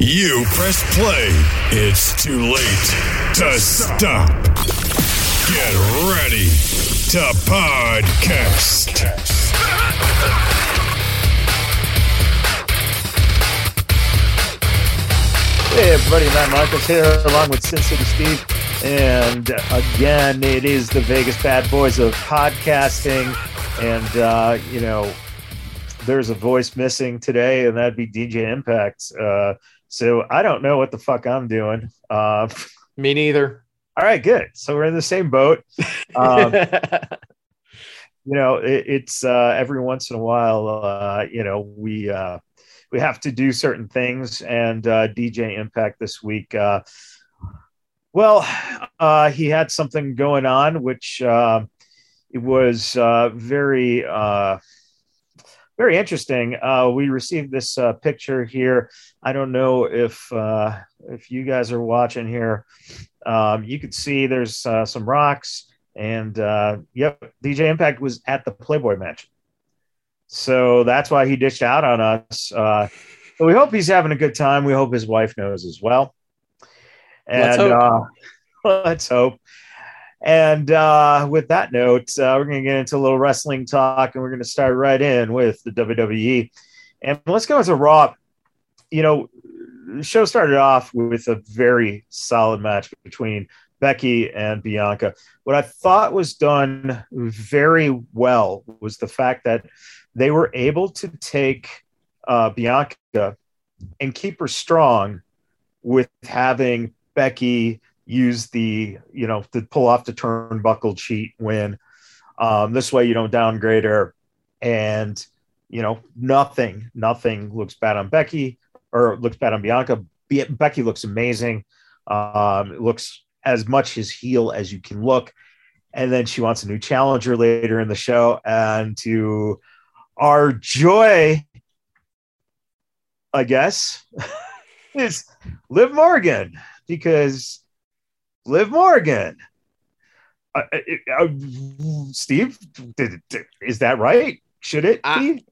You press play. It's too late to stop. Get ready to podcast. Hey everybody, Matt Marcus here along with Sin City Steve. And again, it is the Vegas Bad Boys of podcasting. And, uh, you know, there's a voice missing today, and that'd be DJ Impact. Uh, so I don't know what the fuck I'm doing. Uh, Me neither. all right, good. So we're in the same boat. Um, you know, it, it's uh, every once in a while, uh, you know, we uh, we have to do certain things, and uh, DJ Impact this week. Uh, well, uh, he had something going on, which uh, it was uh, very uh, very interesting. Uh, we received this uh, picture here. I don't know if uh, if you guys are watching here. Um, you could see there's uh, some rocks, and uh, yep, DJ Impact was at the Playboy Mansion. So that's why he dished out on us. Uh, but we hope he's having a good time. We hope his wife knows as well. And Let's hope. Uh, let's hope. And uh, with that note, uh, we're going to get into a little wrestling talk, and we're going to start right in with the WWE. And let's go into Raw. You know, the show started off with a very solid match between Becky and Bianca. What I thought was done very well was the fact that they were able to take uh, Bianca and keep her strong with having Becky use the, you know, to pull off the turnbuckle cheat win. Um, this way you don't downgrade her. And, you know, nothing, nothing looks bad on Becky or looks bad on Bianca. Be- Becky looks amazing. Um, looks as much his heel as you can look. And then she wants a new challenger later in the show. And to our joy, I guess, is Liv Morgan because Liv Morgan. Uh, uh, uh, Steve, did, did- is that right? Should it I- be?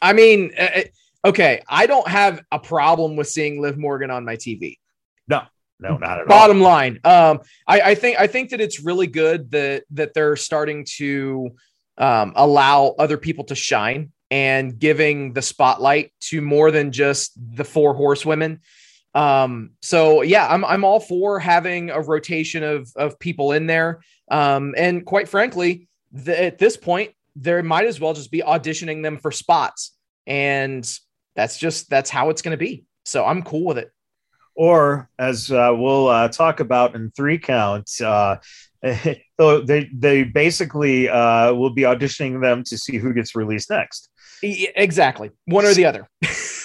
I mean, uh, uh, okay, I don't have a problem with seeing Liv Morgan on my TV. No, no, not at all. Bottom line, um, I, I think I think that it's really good that that they're starting to um, allow other people to shine and giving the spotlight to more than just the four horsewomen. Um, so yeah, I'm I'm all for having a rotation of of people in there. Um, and quite frankly, the, at this point, there might as well just be auditioning them for spots, and that's just that's how it's going to be. So I'm cool with it. or as uh, we'll uh, talk about in three counts, uh, so they they basically uh, will be auditioning them to see who gets released next. Exactly, one or the other.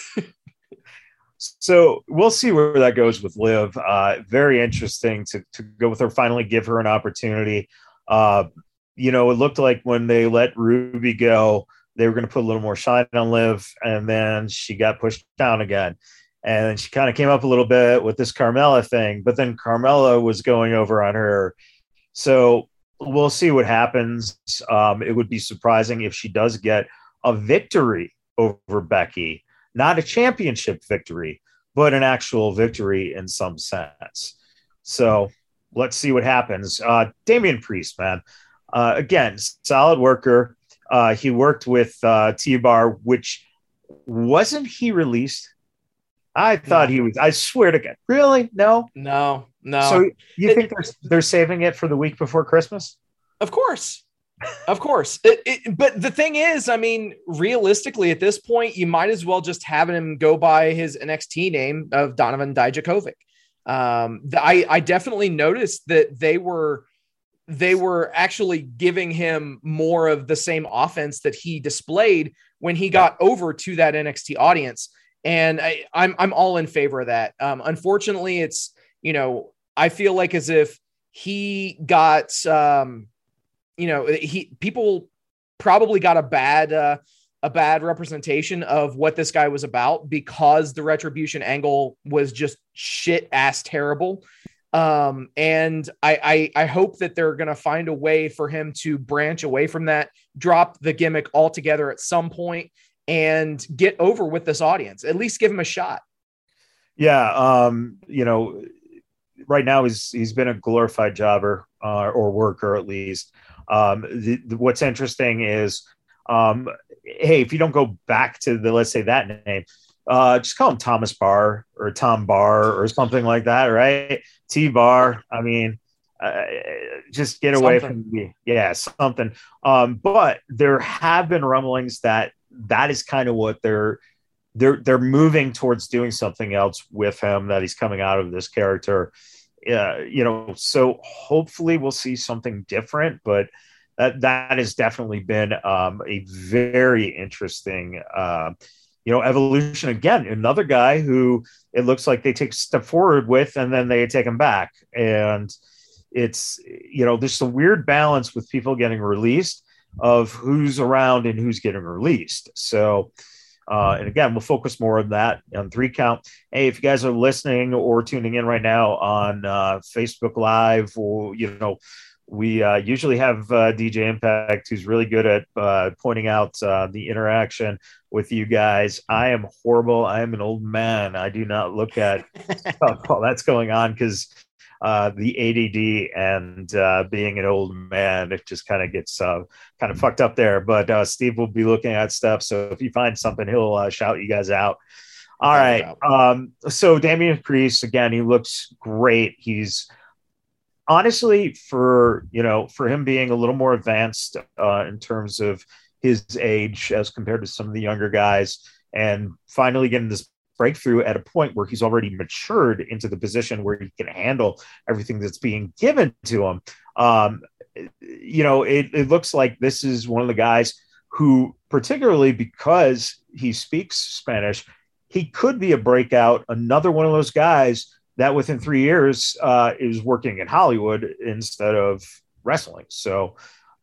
So we'll see where that goes with Liv. Uh, very interesting to, to go with her, finally give her an opportunity. Uh, you know, it looked like when they let Ruby go, they were going to put a little more shine on Liv, and then she got pushed down again. And she kind of came up a little bit with this Carmella thing, but then Carmella was going over on her. So we'll see what happens. Um, it would be surprising if she does get a victory over Becky not a championship victory, but an actual victory in some sense. So let's see what happens. Uh, Damian Priest, man, uh, again, solid worker. Uh, he worked with uh, T Bar, which wasn't he released? I thought he was. I swear to God, really? No. No, no. So you think they're they're saving it for the week before Christmas? Of course. Of course. It, it, but the thing is, I mean, realistically, at this point, you might as well just have him go by his NXT name of Donovan Dijakovic. Um, I, I definitely noticed that they were they were actually giving him more of the same offense that he displayed when he got over to that NXT audience. and I, I'm I'm all in favor of that. Um, unfortunately, it's you know I feel like as if he got um, you know he people probably got a bad uh, a bad representation of what this guy was about because the retribution angle was just shit ass terrible. Um, and I, I, I hope that they're going to find a way for him to branch away from that, drop the gimmick altogether at some point, and get over with this audience. At least give him a shot. Yeah, um, you know, right now he's he's been a glorified jobber uh, or worker at least. Um, the, the, what's interesting is, um, hey, if you don't go back to the let's say that name, uh, just call him Thomas Barr or Tom Barr or something like that, right? T Bar. I mean, uh, just get away something. from me. Yeah, something. Um, but there have been rumblings that that is kind of what they're they're they're moving towards doing something else with him that he's coming out of this character uh, you know so hopefully we'll see something different but that that has definitely been um, a very interesting uh, you know evolution again another guy who it looks like they take a step forward with and then they take him back and it's you know there's a weird balance with people getting released of who's around and who's getting released. So, uh, and again, we'll focus more on that on three count. Hey, if you guys are listening or tuning in right now on uh, Facebook Live, or you know, we uh, usually have uh, DJ Impact, who's really good at uh, pointing out uh, the interaction with you guys. I am horrible. I am an old man. I do not look at all that's going on because uh, the ADD and uh, being an old man, it just kind of gets uh, kind of fucked up there. But uh, Steve will be looking at stuff. So if you find something, he'll uh, shout you guys out. All right. Um, so Damian Priest, again, he looks great. He's honestly for you know for him being a little more advanced uh, in terms of his age as compared to some of the younger guys and finally getting this breakthrough at a point where he's already matured into the position where he can handle everything that's being given to him. Um, you know, it, it looks like this is one of the guys who, particularly because he speaks Spanish, he could be a breakout, another one of those guys that within three years uh, is working in Hollywood instead of wrestling. So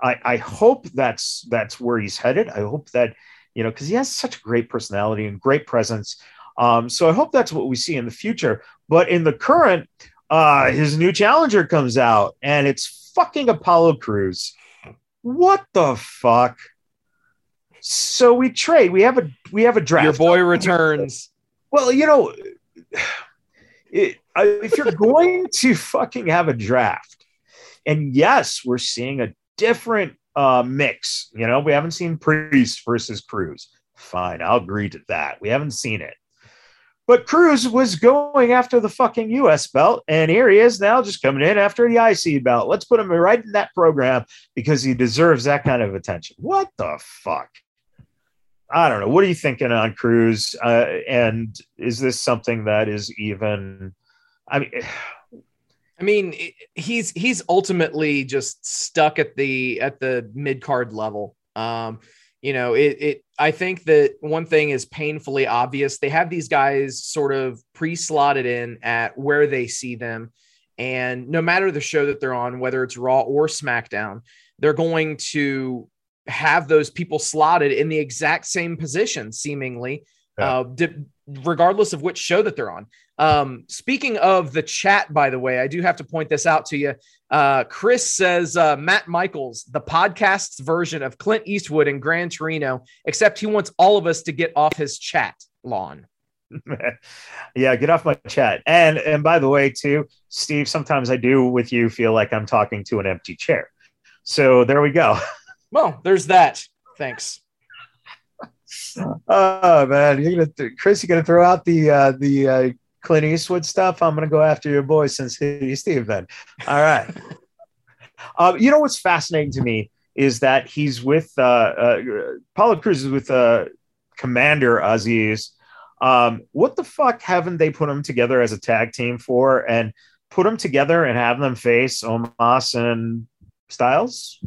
I, I hope that's that's where he's headed. I hope that you know because he has such a great personality and great presence. Um, so I hope that's what we see in the future. But in the current, uh, his new challenger comes out and it's fucking Apollo Crews. What the fuck? So we trade. We have a we have a draft. Your boy returns. Well, you know, it, if you're going to fucking have a draft, and yes, we're seeing a different uh, mix. You know, we haven't seen Priest versus Crews. Fine, I'll agree to that. We haven't seen it. But Crews was going after the fucking US belt, and here he is now just coming in after the IC belt. Let's put him right in that program because he deserves that kind of attention. What the fuck? I don't know. What are you thinking on Crews? Uh, and is this something that is even? I mean, I mean, he's he's ultimately just stuck at the at the mid card level. Um, you know, it, it, I think that one thing is painfully obvious. They have these guys sort of pre slotted in at where they see them. And no matter the show that they're on, whether it's Raw or SmackDown, they're going to have those people slotted in the exact same position, seemingly, yeah. uh, di- regardless of which show that they're on. Um, speaking of the chat, by the way, I do have to point this out to you. Uh, Chris says uh, Matt Michaels, the podcast's version of Clint Eastwood in Gran Torino, except he wants all of us to get off his chat lawn. yeah, get off my chat. And and by the way, too, Steve, sometimes I do with you feel like I'm talking to an empty chair. So there we go. Well, there's that. Thanks. oh man, you're gonna th- Chris, you're gonna throw out the uh, the uh, Clint Eastwood stuff, I'm going to go after your boy, City Steve. Then, all right. uh, you know what's fascinating to me is that he's with uh, uh, Apollo Crews is with uh, Commander Azeez. Um, what the fuck haven't they put them together as a tag team for, and put them together and have them face Omos and Styles?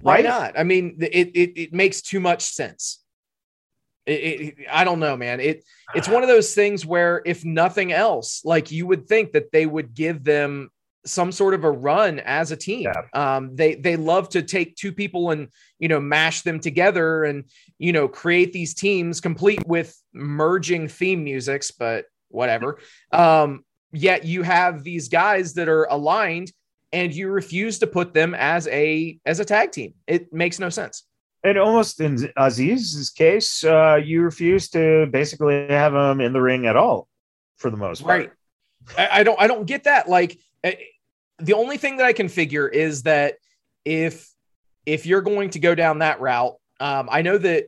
Why right? not? I mean, it, it it makes too much sense. It, it, I don't know, man. It it's one of those things where if nothing else, like you would think that they would give them some sort of a run as a team. Yeah. Um, they they love to take two people and you know mash them together and you know create these teams complete with merging theme musics, but whatever. Um, yet you have these guys that are aligned, and you refuse to put them as a as a tag team. It makes no sense. And almost in Azeez's case, uh, you refuse to basically have him in the ring at all, for the most part. Right. I, I don't. I don't get that. Like eh, the only thing that I can figure is that if if you're going to go down that route, um, I know that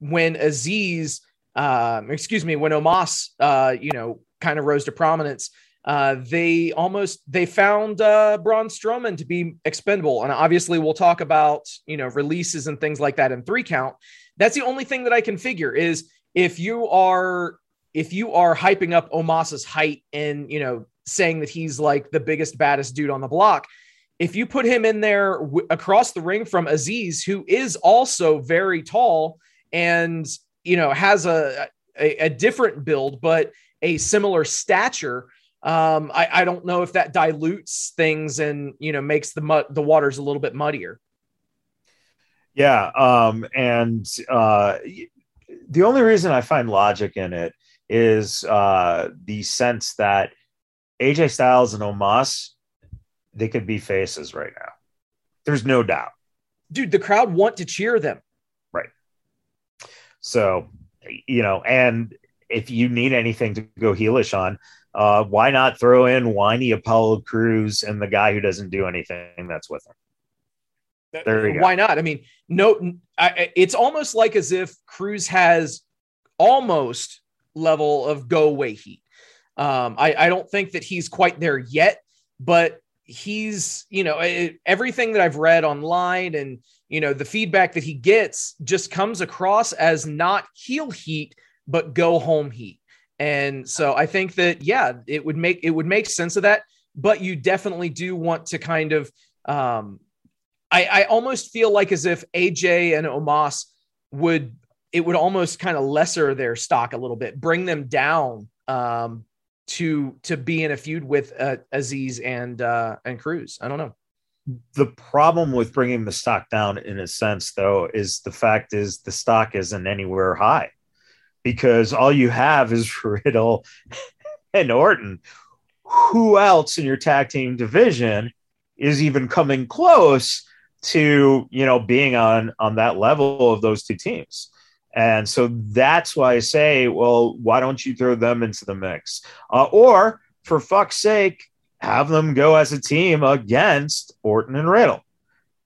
when Azeez, um, excuse me, when Omos, uh, you know, kind of rose to prominence, uh, they almost they found uh, Braun Strowman to be expendable, and obviously we'll talk about you know releases and things like that in three count. That's the only thing that I can figure is if you are if you are hyping up Omos's height and you know saying that he's like the biggest, baddest dude on the block. If you put him in there w- across the ring from Azeez, who is also very tall and you know has a, a, a different build but a similar stature, um, I, I don't know if that dilutes things and you know makes the mud the waters a little bit muddier. Yeah, um, and uh, the only reason I find logic in it is uh, the sense that AJ Styles and Omos, they could be faces right now. There's no doubt. Dude, the crowd want to cheer them. Right. So, you know, and if you need anything to go heelish on, uh, why not throw in whiny Apollo Crews and the guy who doesn't do anything that's with him? There you go. Why not? I mean, no, I, it's almost like as if Crews has almost level of go away heat. Um, I, I don't think that he's quite there yet, but he's, you know, it, everything that I've read online and, you know, the feedback that he gets just comes across as not heel heat, but go home heat. And so I think that, yeah, it would make, it would make sense of that, but you definitely do want to kind of, um, I, I almost feel like as if AJ and Omos would, it would almost kind of lesser their stock a little bit, bring them down um, to to be in a feud with uh, Azeez and uh, and Crews. I don't know. The problem with bringing the stock down, in a sense, though, is the fact is the stock isn't anywhere high because all you have is Riddle and Orton. Who else in your tag team division is even coming close to you know being on on that level of those two teams? And so that's why I say, well, why don't you throw them into the mix? Uh, or for fuck's sake, have them go as a team against Orton and Riddle.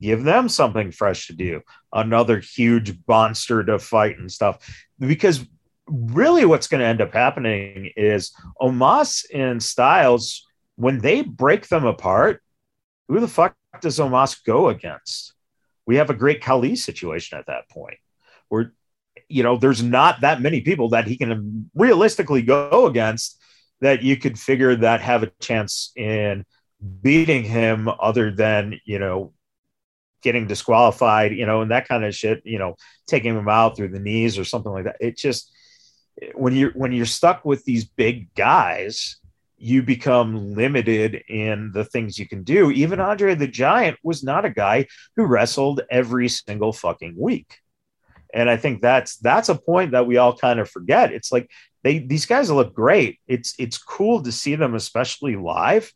Give them something fresh to do, another huge monster to fight and stuff. Because really, what's going to end up happening is Omos and Styles, when they break them apart, who the fuck does Omos go against? We have a great Khali situation at that point where you know, there's not that many people that he can realistically go against that you could figure that have a chance in beating him other than, you know, getting disqualified, you know, and that kind of shit, you know, taking him out through the knees or something like that. It just when you're when you're stuck with these big guys, you become limited in the things you can do. Even Andre the Giant was not a guy who wrestled every single fucking week. And I think that's that's a point that we all kind of forget. It's like they these guys look great. It's it's cool to see them, especially live.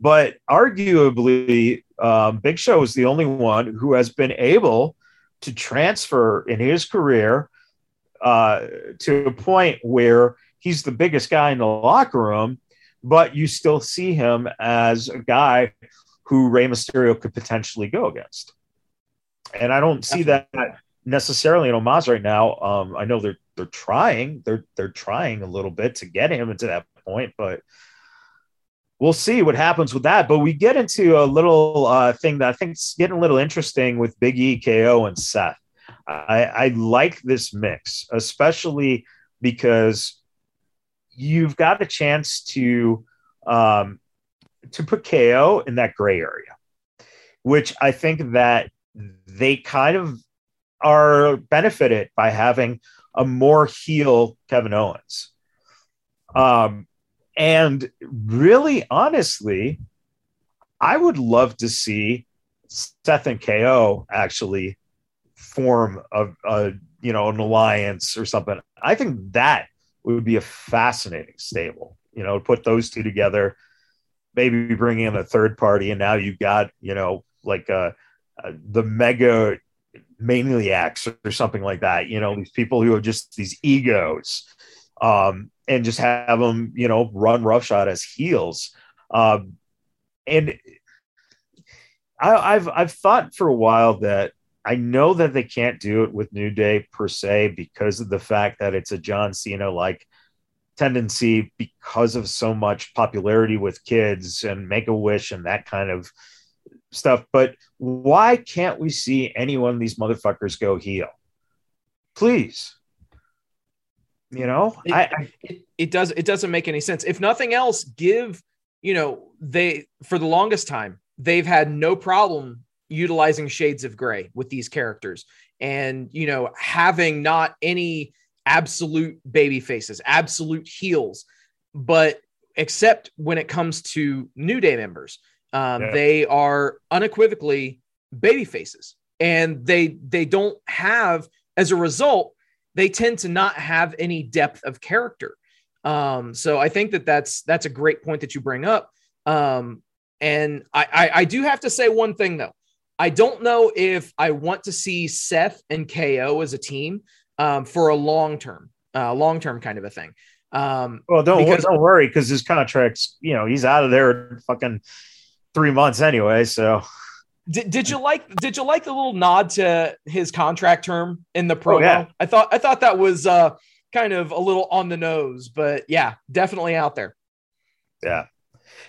But arguably, um, Big Show is the only one who has been able to transfer in his career uh, to a point where he's the biggest guy in the locker room, but you still see him as a guy who Rey Mysterio could potentially go against. And I don't see that necessarily in Omos right now. Um, I know they're they're trying, they're they're trying a little bit to get him into that point, but we'll see what happens with that. But we get into a little uh, thing that I think is getting a little interesting with Big E, KO, and Seth. I, I like this mix, especially because you've got a chance to um, to put KO in that gray area, which I think that they kind of are benefited by having a more heel Kevin Owens. Um, and really, honestly, I would love to see Seth and KO actually form of a you know an alliance or something. I think that would be a fascinating stable. You know, put those two together, maybe bring in a third party, and now you've got you know like uh, uh, the mega maniacs or something like that. You know, these people who have just these egos, um, and just have them you know run roughshod as heels. Um, and I, I've I've thought for a while that I know that they can't do it with New Day per se because of the fact that it's a John Cena like tendency because of so much popularity with kids and Make a Wish and that kind of stuff. But why can't we see any one of these motherfuckers go heel? Please. You know, it, I, I it, it does it doesn't make any sense. If nothing else, give you know they for the longest time they've had no problem utilizing shades of gray with these characters. And you know having not any absolute baby faces absolute heels but except when it comes to new day members um, yeah. they are unequivocally baby faces. And they they don't have as a result they tend to not have any depth of character. Um, so i think that that's that's a great point that you bring up. Um, and I, I, I do have to say one thing though I don't know if I want to see Seth and KO as a team um, for a long term, uh, long term kind of a thing. Um, well, don't because, don't worry because his contract's you know he's out of there fucking three months anyway. So did, did you like did you like the little nod to his contract term in the promo? Oh, yeah. I thought I thought that was uh, kind of a little on the nose, but yeah, definitely out there. Yeah.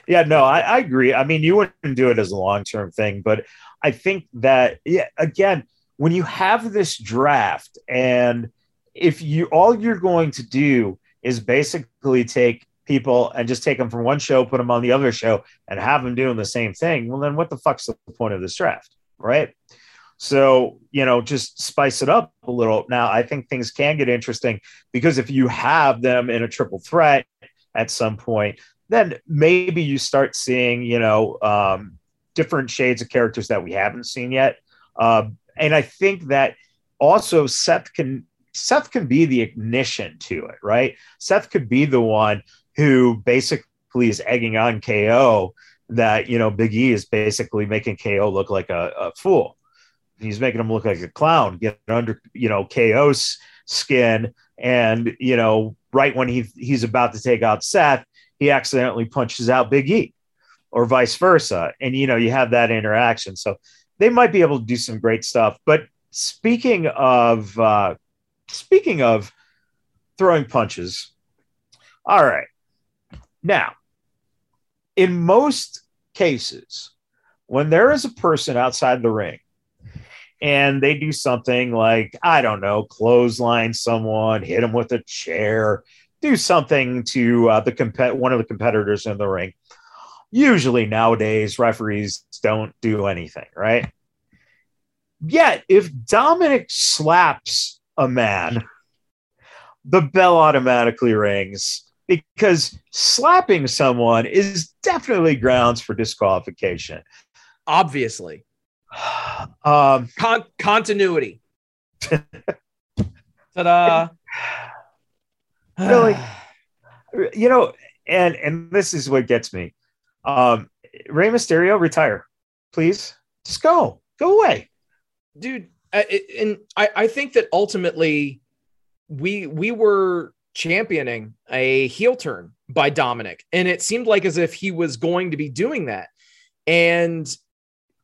Yeah, no, I, I agree. I mean, you wouldn't do it as a long term thing, but I think that yeah, again, when you have this draft and if you all you're going to do is basically take people and just take them from one show, put them on the other show, and have them doing the same thing, well, then what the fuck's the point of this draft, right? So, you know, just spice it up a little. Now, I think things can get interesting because if you have them in a triple threat at some point, then maybe you start seeing, you know, um, different shades of characters that we haven't seen yet. Uh, and I think that also Seth can Seth can be the ignition to it, right? Seth could be the one who basically is egging on KO that you know Big E is basically making KO look like a, a fool. He's making him look like a clown, get under you know KO's skin, and you know right when he he's about to take out Seth, he accidentally punches out Big E or vice versa. And, you know, you have that interaction. So they might be able to do some great stuff. But speaking of, uh, speaking of throwing punches, all right. Now, in most cases, when there is a person outside the ring and they do something like, I don't know, clothesline someone, hit them with a chair, do something to uh, the comp- one of the competitors in the ring, usually nowadays referees don't do anything, right? Yet, if Dominik slaps a man, the bell automatically rings because slapping someone is definitely grounds for disqualification. Obviously. um, Con- continuity. Ta-da. really, you know, and and this is what gets me. Um, Rey Mysterio, retire, please. Just go, go away, dude. and I, I think that ultimately, we we were championing a heel turn by Dominik, and it seemed like as if he was going to be doing that, and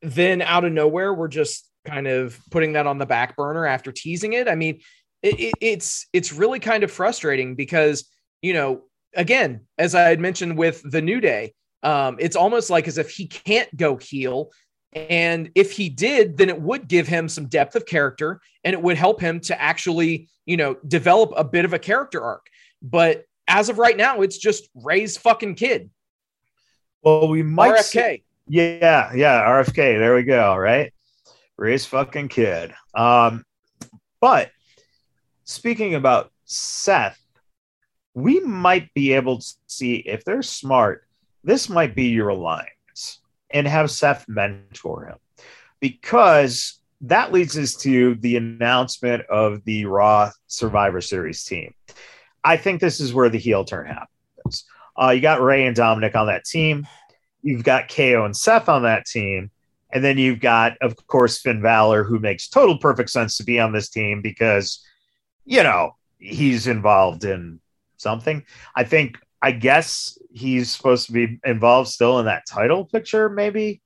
then out of nowhere, we're just kind of putting that on the back burner after teasing it. I mean, it, it, it's it's really kind of frustrating because you know, again, as I had mentioned with the New Day, um, it's almost like as if he can't go heel. And if he did, then it would give him some depth of character and it would help him to actually, you know, develop a bit of a character arc. But as of right now, it's just Rey's fucking kid. Well, we might. RFK. See, yeah, yeah, RFK. There we go. Right. Rey's fucking kid. Um, but speaking about Seth, we might be able to see if they're smart, this might be your alliance and have Seth mentor him because that leads us to the announcement of the Raw Survivor Series team. I think this is where the heel turn happens. Uh, you got Rey and Dominik on that team. You've got KO and Seth on that team. And then you've got, of course, Finn Balor, who makes total perfect sense to be on this team because, you know, he's involved in something. I think, I guess he's supposed to be involved still in that title picture, maybe.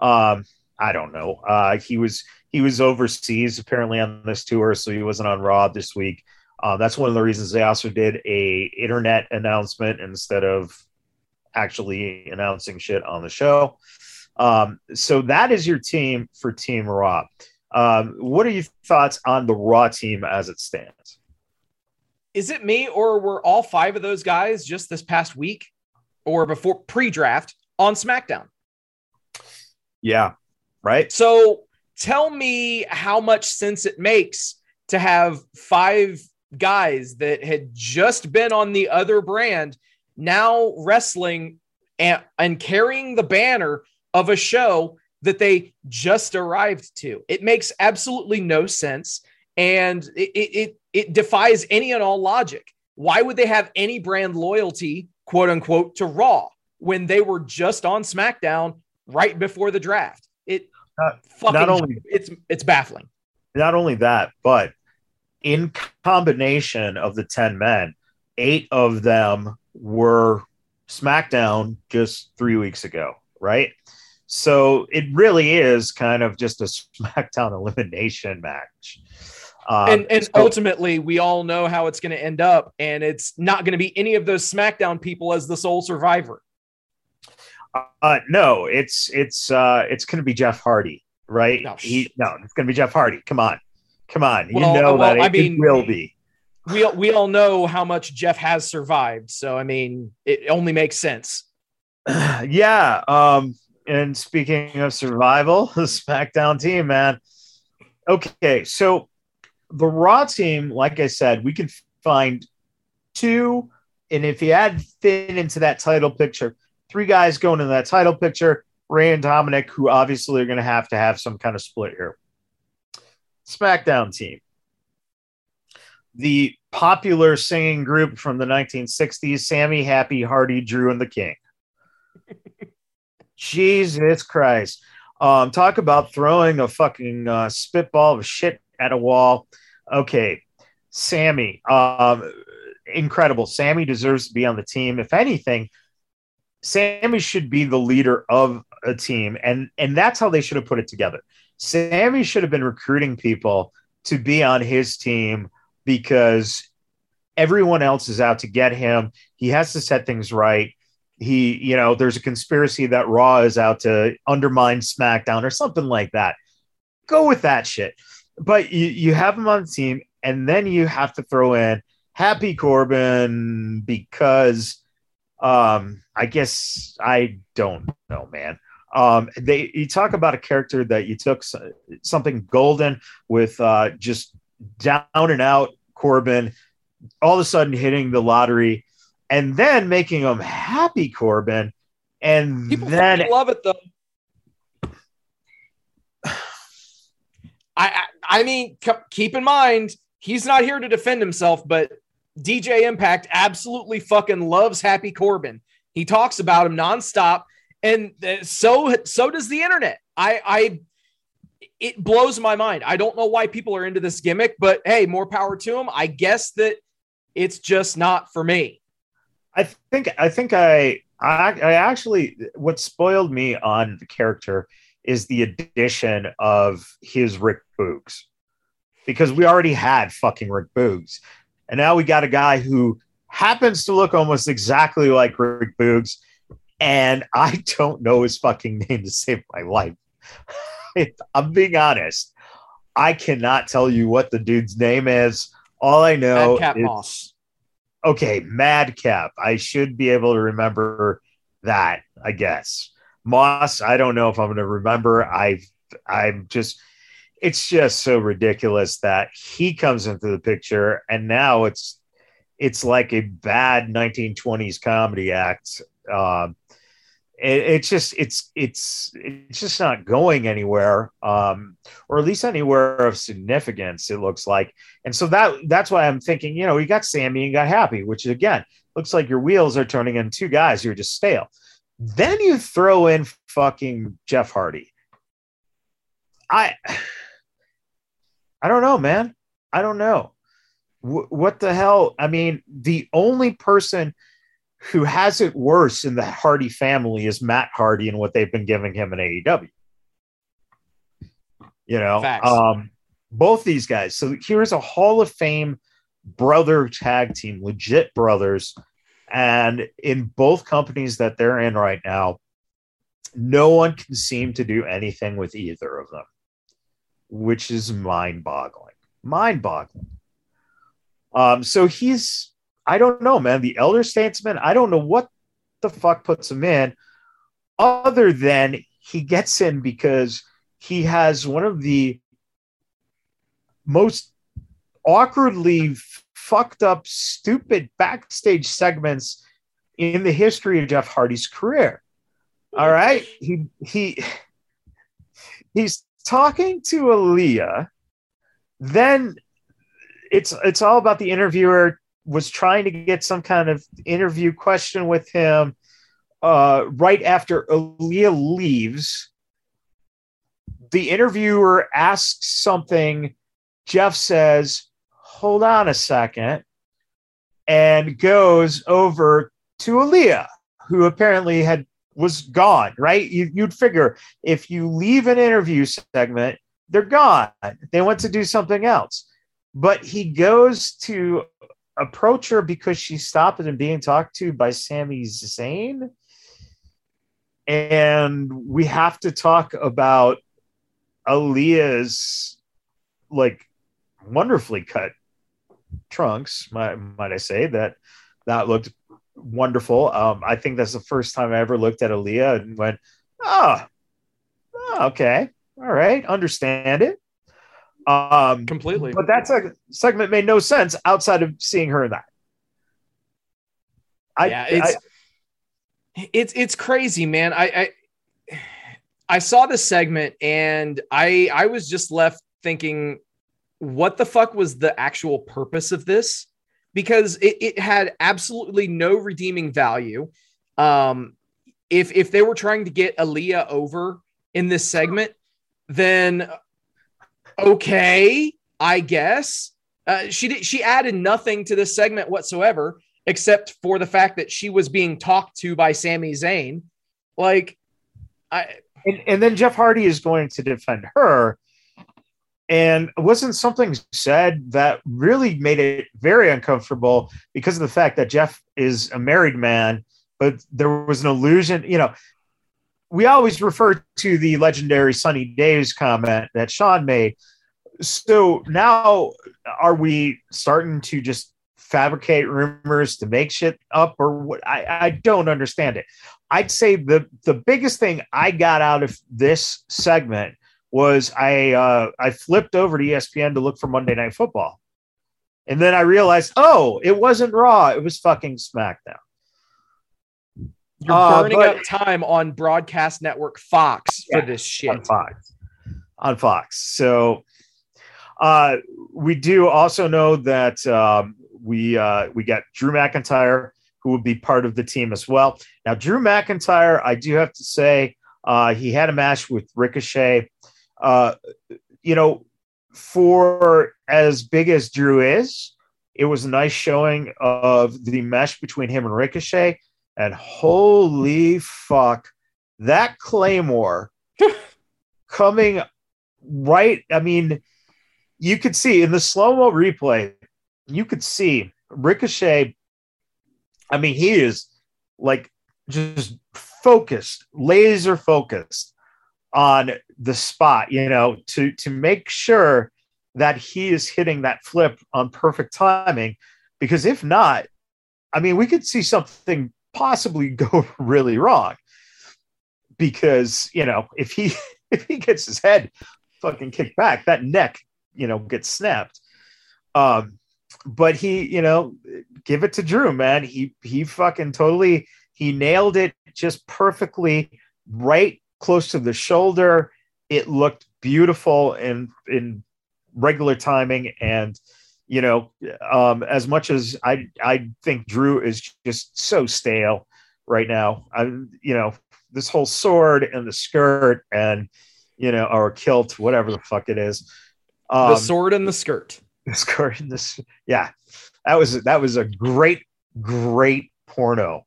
Um, I don't know. Uh, he was he was overseas apparently on this tour, so he wasn't on Raw this week. Uh, that's one of the reasons they also did a internet announcement instead of actually announcing shit on the show. Um, so that is your team for Team Raw. Um, what are your thoughts on the Raw team as it stands? Is it me or were all five of those guys just this past week or before pre-draft on SmackDown? Yeah, right. So tell me how much sense it makes to have five guys that had just been on the other brand now wrestling and, and carrying the banner of a show that they just arrived to. It makes absolutely no sense. And it, it, it defies any and all logic. Why would they have any brand loyalty, quote unquote, to Raw when they were just on SmackDown right before the draft? It not, fucking, not only it's it's baffling. Not only that, but in combination of the 10 men, eight of them were SmackDown just three weeks ago, right? So it really is kind of just a SmackDown elimination match. Um, and and so, ultimately, we all know how it's going to end up, and it's not going to be any of those SmackDown people as the sole survivor. Uh, no, it's it's uh, it's going to be Jeff Hardy, right? No, he, no it's going to be Jeff Hardy. Come on, come on. Well, you know well, that I mean, it will be. We we all know how much Jeff has survived, so I mean, it only makes sense. yeah. Um. And speaking of survival, the SmackDown team, man. Okay, so the Raw team, like I said, we can find two, and if you add Finn into that title picture, three guys going in that title picture. Rey and Dominik, who obviously are going to have to have some kind of split here. SmackDown team. The popular singing group from the 1960s Sami, Happy, Hardy, Drew, and the King. Jesus Christ. Um, talk about throwing a fucking uh, spitball of shit at a wall. Okay. Sami, um, incredible. Sami deserves to be on the team. If anything, Sami should be the leader of a team, and and that's how they should have put it together. Sami should have been recruiting people to be on his team because everyone else is out to get him. He has to set things right. He, you know, there's a conspiracy that Raw is out to undermine SmackDown or something like that. Go with that shit. But you, you have him on the team, and then you have to throw in Happy Corbin because um, I guess I don't know, man. Um, they you talk about a character that you took something golden with uh, just down and out Corbin, all of a sudden hitting the lottery, and then making him happy Corbin, and People then love it though. I, I mean, keep in mind he's not here to defend himself, but DJ Impact absolutely fucking loves Happy Corbin. He talks about him nonstop, and uh, so so does the internet. I I it blows my mind. I don't know why people are into this gimmick, but hey, more power to him. I guess that it's just not for me. I think I think I I, I actually what spoiled me on the character is the addition of his Rick Boogs because we already had fucking Rick Boogs. And now we got a guy who happens to look almost exactly like Rick Boogs. And I don't know his fucking name to save my life. I'm being honest. I cannot tell you what the dude's name is. All I know Madcap is Moss. Okay, Madcap. I should be able to remember that, I guess. Moss, I don't know if I'm going to remember. I've I'm just it's just so ridiculous that he comes into the picture and now it's it's like a bad 1920s comedy act. Um it, it's just it's it's it's just not going anywhere um or at least anywhere of significance it looks like. And so that that's why i'm thinking you know you got sammy and got happy which again looks like your wheels are turning in two guys who are just stale then you throw in fucking jeff hardy i i don't know man i don't know w- what the hell i mean the only person who has it worse in the Hardy family is Matt Hardy and what they've been giving him in AEW. You know, um, both these guys. So here's a Hall of Fame brother tag team, legit brothers. And in both companies that they're in right now, no one can seem to do anything with either of them, which is mind boggling. Mind boggling. Um, so he's I don't know, man. The elder statesman, I don't know what the fuck puts him in, other than he gets in because he has one of the most awkwardly fucked up, stupid backstage segments in the history of Jeff Hardy's career. All right. He he he's talking to Aliyah. Then it's it's all about the interviewer was trying to get some kind of interview question with him uh, right after Aliyah leaves. The interviewer asks something. Jeff says, Hold on a second, and goes over to Aliyah, who apparently had was gone, right? You, you'd figure if you leave an interview segment, they're gone. They went to do something else. But he goes to approach her because she stopped and being talked to by Sami Zayn. And we have to talk about Aliyah's like wonderfully cut trunks, might, might I say that that looked wonderful. Um, I think that's the first time I ever looked at Aliyah and went, oh, oh okay, all right, understand it. Um, Completely. But that seg- segment made no sense outside of seeing her in that. I, yeah, it's I, it's it's crazy, man. I, I I saw the segment and I I was just left thinking, what the fuck was the actual purpose of this? Because it, it had absolutely no redeeming value. Um, if if they were trying to get Aliyah over in this segment, then okay, I guess. Uh, she did, she added nothing to this segment whatsoever, except for the fact that she was being talked to by Sami Zayn. Like, I and, and then Jeff Hardy is going to defend her. And wasn't something said that really made it very uncomfortable because of the fact that Jeff is a married man, but there was an illusion, you know. We always refer to the legendary Sunny Days comment that Shawn made. So now are we starting to just fabricate rumors to make shit up or what I, I don't understand it. I'd say the the biggest thing I got out of this segment was I uh, I flipped over to ESPN to look for Monday Night Football, and then I realized, oh, it wasn't Raw, it was fucking SmackDown. You're Uh, burning but- up time on broadcast network Fox Yeah, for this shit. on Fox. On Fox. So uh, we do also know that um, we uh, we got Drew McIntyre who will be part of the team as well. Now, Drew McIntyre, I do have to say, uh, he had a match with Ricochet. Uh, you know, for as big as Drew is, it was a nice showing of the mesh between him and Ricochet. And holy fuck, that Claymore coming right. I mean, you could see in the slow mo replay, you could see Ricochet. I mean, he is like just focused, laser focused on the spot, you know, to to make sure that he is hitting that flip on perfect timing. Because if not, I mean, we could see something possibly go really wrong. Because you know, if he if he gets his head fucking kicked back, that neck, you know, gets snapped. Um, but he, you know, give it to Drew, man. He he fucking totally he nailed it just perfectly, right close to the shoulder. It looked beautiful in in regular timing, and you know, um, as much as I I think Drew is just so stale right now. I you know this whole sword and the skirt and you know or kilt, whatever the fuck it is. Um, the sword and the skirt. The skirt and this, yeah, that was that was a great great porno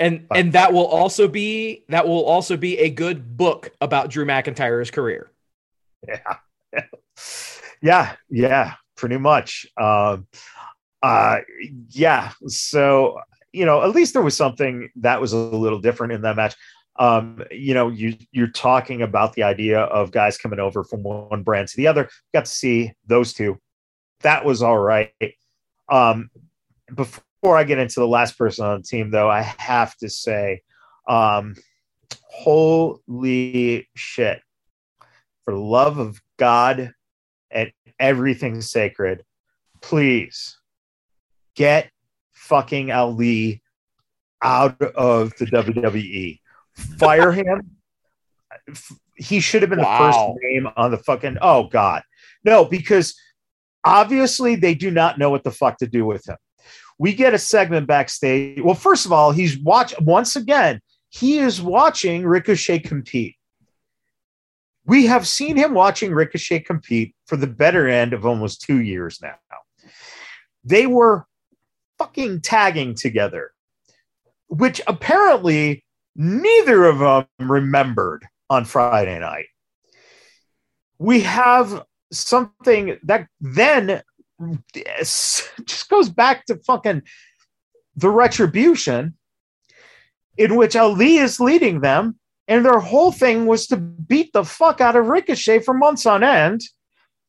and but, and that will also be that will also be a good book about Drew McIntyre's career. Yeah, yeah, yeah, pretty much. Um, uh, yeah. So you know, at least there was something that was a little different in that match. Um, you know, you you're talking about the idea of guys coming over from one brand to the other. Got to see those two. That was all right. Um, before I get into the last person on the team, though, I have to say, um, holy shit! For the love of God and everything sacred, please get fucking Ali out of the WWE. Fire him. He should have been wow. the first name on the fucking. Oh God, no, because obviously they do not know what the fuck to do with him. We get a segment backstage. Well, first of all, he's watch once again. He is watching Ricochet compete. We have seen him watching Ricochet compete for the better end of almost two years now. They were fucking tagging together, which apparently neither of them remembered on Friday night. We have something that then just goes back to fucking the retribution in which Ali is leading them. And their whole thing was to beat the fuck out of Ricochet for months on end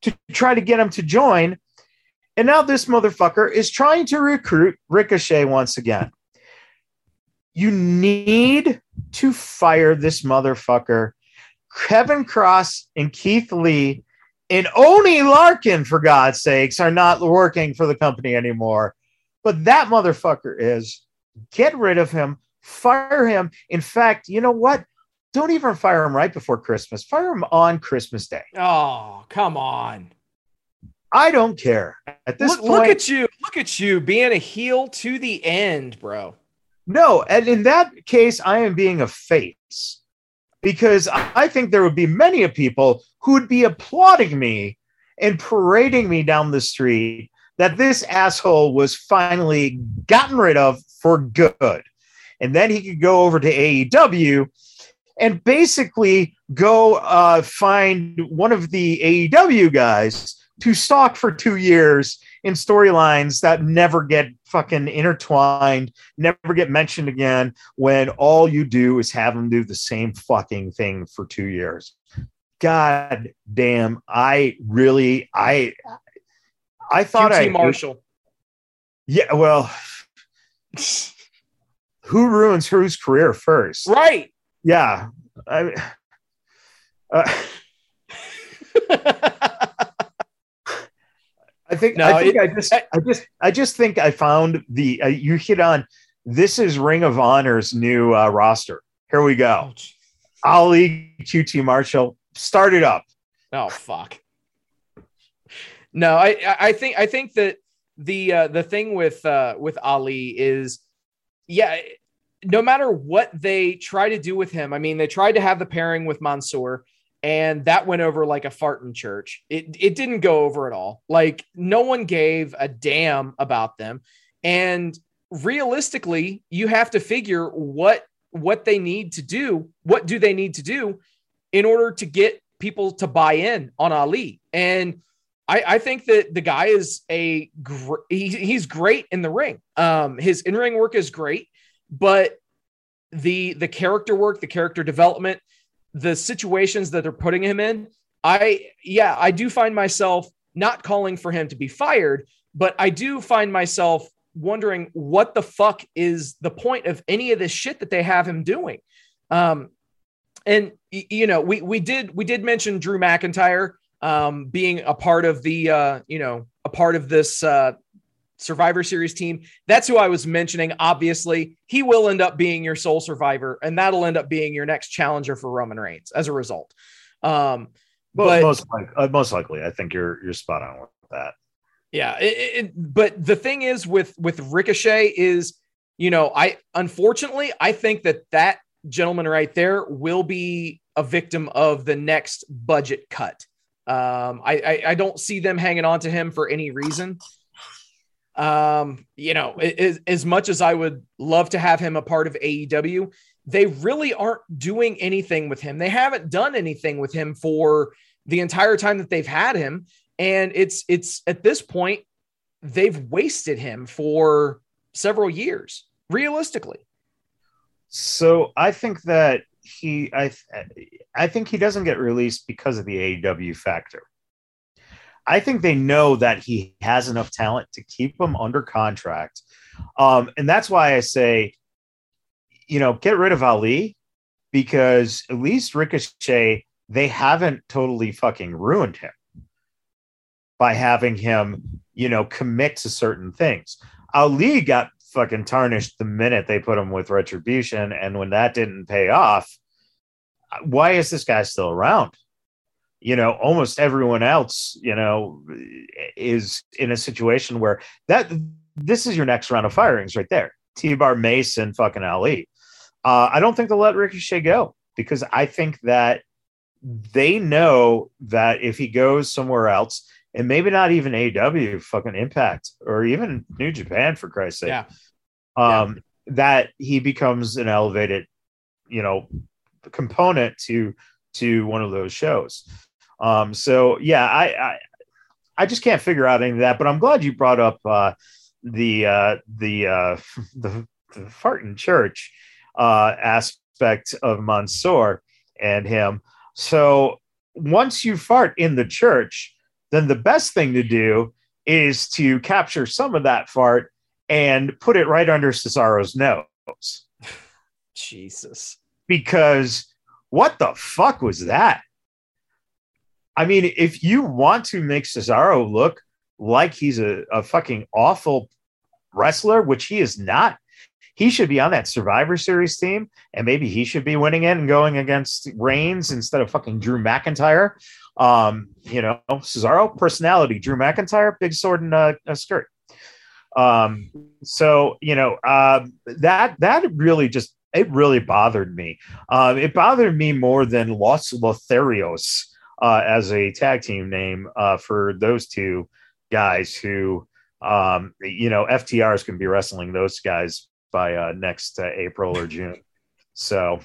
to try to get him to join. And now this motherfucker is trying to recruit Ricochet once again. You need to fire this motherfucker. Kevin Kross and Keith Lee and Oney Lorcan, for God's sakes, are not working for the company anymore. But that motherfucker is. Get rid of him, fire him. In fact, you know what? Don't even fire him right before Christmas. Fire him on Christmas Day. Oh, come on. I don't care. At this look, point, look at you. Look at you being a heel to the end, bro. No, and in that case, I am being a face because I think there would be many people who would be applauding me and parading me down the street that this asshole was finally gotten rid of for good. And then he could go over to AEW and basically go uh, find one of the AEW guys to stalk for two years in storylines that never get fucking intertwined, never get mentioned again, when all you do is have them do the same fucking thing for two years. God damn, I really, I, I thought QT I Marshall. Yeah, well, who ruins whose career first? Right. Yeah. I. Uh, I think no, I think it, I just I just I just think I found the uh, you hit on this is Ring of Honor's new uh, roster. Here we go. Oh, Ali QT Marshall start it up. Oh fuck. No, I I think I think that the uh, the thing with uh, with Ali is yeah, no matter what they try to do with him. I mean, they tried to have the pairing with Mansoor and that went over like a fart in church. It it didn't go over at all. Like no one gave a damn about them. And realistically, you have to figure what what they need to do. What do they need to do in order to get people to buy in on Ali? And I, I think that the guy is a gr- he, he's great in the ring. Um, his in ring work is great, but the the character work, the character development, the situations that they're putting him in, I, yeah, I do find myself not calling for him to be fired, but I do find myself wondering what the fuck is the point of any of this shit that they have him doing. Um, and you know, we we did we did mention Drew McIntyre um, being a part of the uh, you know a part of this uh, Survivor Series team. That's who I was mentioning. Obviously, he will end up being your sole survivor, and that'll end up being your next challenger for Roman Reigns as a result. Um, but most, like, uh, most likely, I think you're you're spot on with that. Yeah, it, it, but the thing is with with Ricochet is, you know, I unfortunately I think that that gentleman right there will be a victim of the next budget cut. Um, I, I, I don't see them hanging on to him for any reason. Um, you know, as, as much as I would love to have him a part of AEW, they really aren't doing anything with him. They haven't done anything with him for the entire time that they've had him. And it's it's at this point, they've wasted him for several years, realistically. So I think that he I I think he doesn't get released because of the AEW factor. I think they know that he has enough talent to keep him under contract. Um, and that's why I say, you know, get rid of Ali because at least Ricochet, they haven't totally fucking ruined him by having him, you know, commit to certain things. Ali got fucking tarnished the minute they put him with retribution. And when that didn't pay off, why is this guy still around? You know, almost everyone else, you know, is in a situation where that this is your next round of firings right there. T Bar Mason, fucking Ali. Uh, I don't think they'll let Ricochet go because I think that they know that if he goes somewhere else, and maybe not even AEW, fucking Impact, or even New Japan for Christ's sake. Yeah. Um, yeah. that he becomes an elevated, you know, component to to one of those shows. Um, so yeah, I, I I just can't figure out any of that. But I'm glad you brought up uh, the uh, the, uh, the the fart in church uh, aspect of Mansoor and him. So once you fart in the church, then the best thing to do is to capture some of that fart and put it right under Cesaro's nose. Jesus. Because what the fuck was that? I mean, if you want to make Cesaro look like he's a, a fucking awful wrestler, which he is not, he should be on that Survivor Series team, and maybe he should be winning it and going against Reigns instead of fucking Drew McIntyre. Um, you know, Cesaro personality, Drew McIntyre, big sword and a, a skirt. Um, so you know uh, that that really just it really bothered me. Um, it bothered me more than Los Lotharios uh, as a tag team name uh, for those two guys who, um, you know, FTR is going to be wrestling those guys by uh, next uh, April or June. So,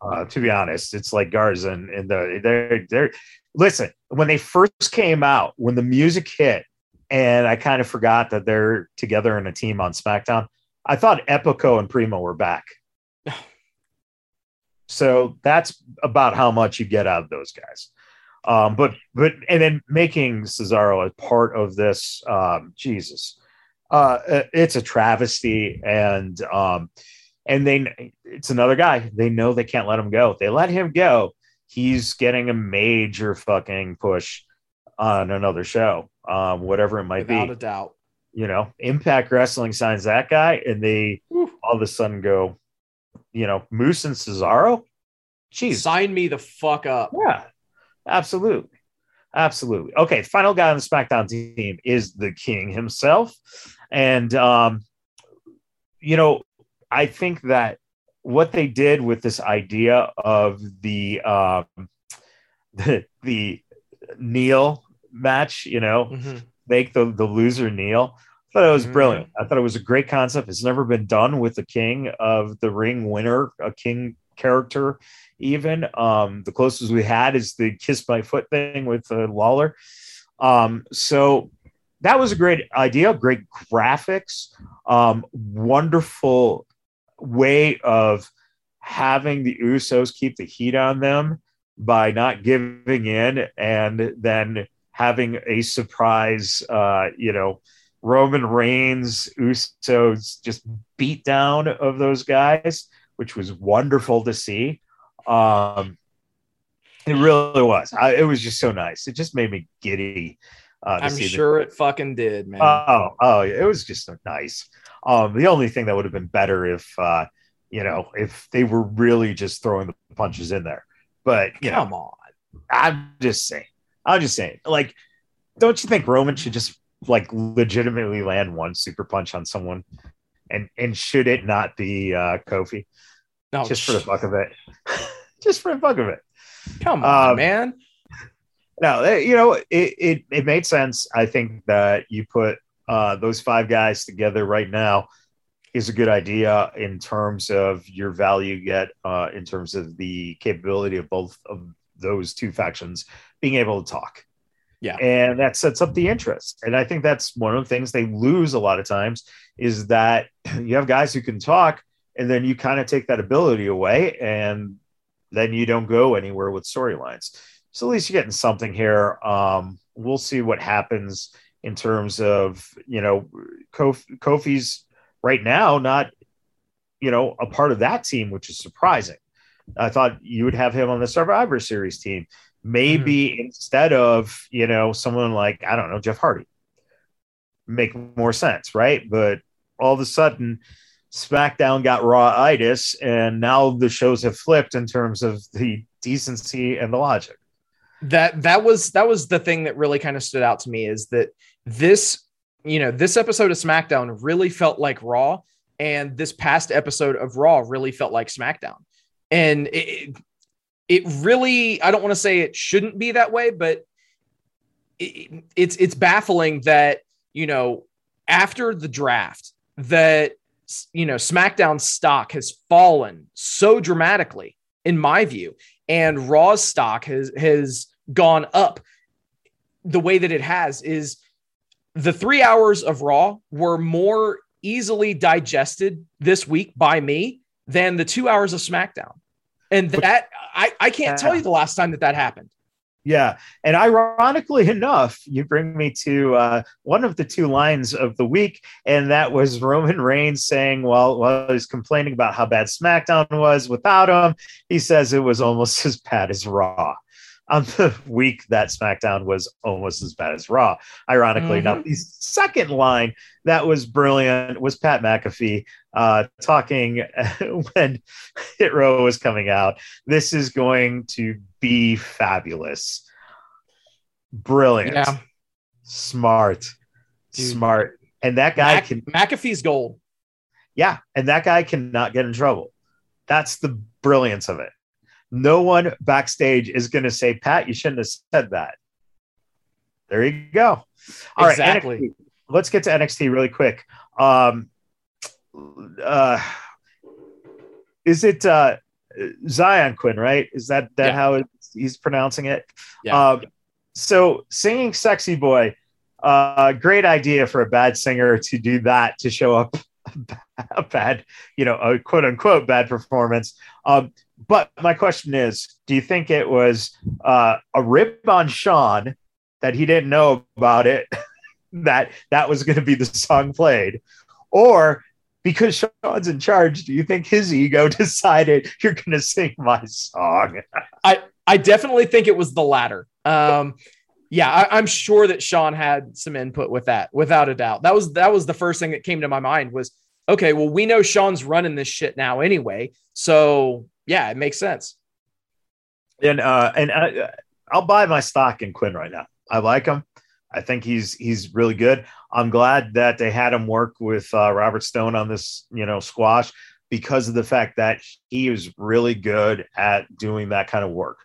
uh, to be honest, it's like Garza and, and the, they're, they're, listen, when they first came out, when the music hit, and I kind of forgot that they're together in a team on SmackDown, I thought Epico and Primo were back. so that's about how much you get out of those guys. Um, but but and then making Cesaro a part of this, um, Jesus, uh, it's a travesty, and um, and they it's another guy. They know they can't let him go. They let him go. He's getting a major fucking push on another show, um, whatever it might Without be. Without a doubt. You know, Impact Wrestling signs that guy, and they all of a sudden go, you know, Moose and Cesaro. Jeez, sign me the fuck up. Yeah, absolutely. Absolutely. Okay, final guy on the SmackDown team is the King himself. And, um, you know, I think that what they did with this idea of the, um, the, the kneel match, you know, mm-hmm. make the, the loser kneel. I thought it was mm-hmm. brilliant. I thought it was a great concept. It's never been done with the king of the ring winner, a king character even. Um, the closest we had is the kiss my foot thing with uh, Lawler. Um, so that was a great idea, great graphics, um, wonderful way of having the Usos keep the heat on them by not giving in and then having a surprise, uh, you know, Roman Reigns, Usos just beat down of those guys, which was wonderful to see. Um, it really was. I, it was just so nice. It just made me giddy. Uh, I'm sure it fucking did, man. Oh, oh, it was just so nice. Um, the only thing that would have been better if, uh, you know, if they were really just throwing the punches in there. But you come know, on, I'm just saying. I'm just saying. Like, don't you think Roman should just like legitimately land one super punch on someone? And and should it not be uh, Kofi? No, just for the fuck of it. just for the fuck of it. Come on, um, man. No, eh, you know, it, it, it made sense. I think that you put uh, those five guys together right now is a good idea in terms of your value get uh, in terms of the capability of both of those two factions being able to talk. Yeah. And that sets up the interest. And I think that's one of the things they lose a lot of times is that you have guys who can talk and then you kind of take that ability away and then you don't go anywhere with storylines. So at least you're getting something here. Um, we'll see what happens in terms of you know Kof- Kofi's right now not you know a part of that team, which is surprising. I thought you would have him on the Survivor Series team, maybe mm-hmm. instead of you know someone like I don't know Jeff Hardy. Make more sense, right? But all of a sudden, SmackDown got raw itis, and now the shows have flipped in terms of the decency and the logic that that was that was the thing that really kind of stood out to me is that this you know this episode of smackdown really felt like raw and this past episode of raw really felt like smackdown and it, it really i don't want to say it shouldn't be that way but it, it's it's baffling that you know after the draft that you know smackdown stock has fallen so dramatically in my view and Raw's stock has has gone up the way that it has is the three hours of Raw were more easily digested this week by me than the two hours of SmackDown. And that I, I can't tell you the last time that that happened. Yeah. And ironically enough, you bring me to uh, one of the two lines of the week, and that was Roman Reigns saying, well, while he's complaining about how bad SmackDown was without him, he says it was almost as bad as Raw on the week that SmackDown was almost as bad as Raw. Ironically mm-hmm. enough, the second line that was brilliant was Pat McAfee uh, talking when Hit Row was coming out. This is going to be fabulous. Brilliant. Yeah. Smart. Dude. Smart. And that guy Mac- can McAfee's gold. Yeah, and that guy cannot get in trouble. That's the brilliance of it no one backstage is going to say, Pat, you shouldn't have said that. There you go. All exactly. right, NXT. Let's get to NXT really quick. Um, uh, is it uh, Xyon Quinn, right? Is that that yeah. how it, he's pronouncing it? Yeah. Um, so singing "Sexy Boy," uh, great idea for a bad singer to do that to show up a bad, you know, a quote unquote bad performance. Um, but my question is, do you think it was uh, a rip on Shawn that he didn't know about it, that that was going to be the song played, or because Shawn's in charge, do you think his ego decided you're going to sing my song? I I definitely think it was the latter. Um, yeah, I, am sure that Shawn had some input with that, without a doubt. That was that was the first thing that came to my mind was okay. Well, we know Shawn's running this shit now anyway, so yeah, it makes sense. And uh, and I, I'll buy my stock in Quinn right now. I like him. I think he's he's really good. I'm glad that they had him work with uh, Robert Stone on this, you know, squash because of the fact that he is really good at doing that kind of work.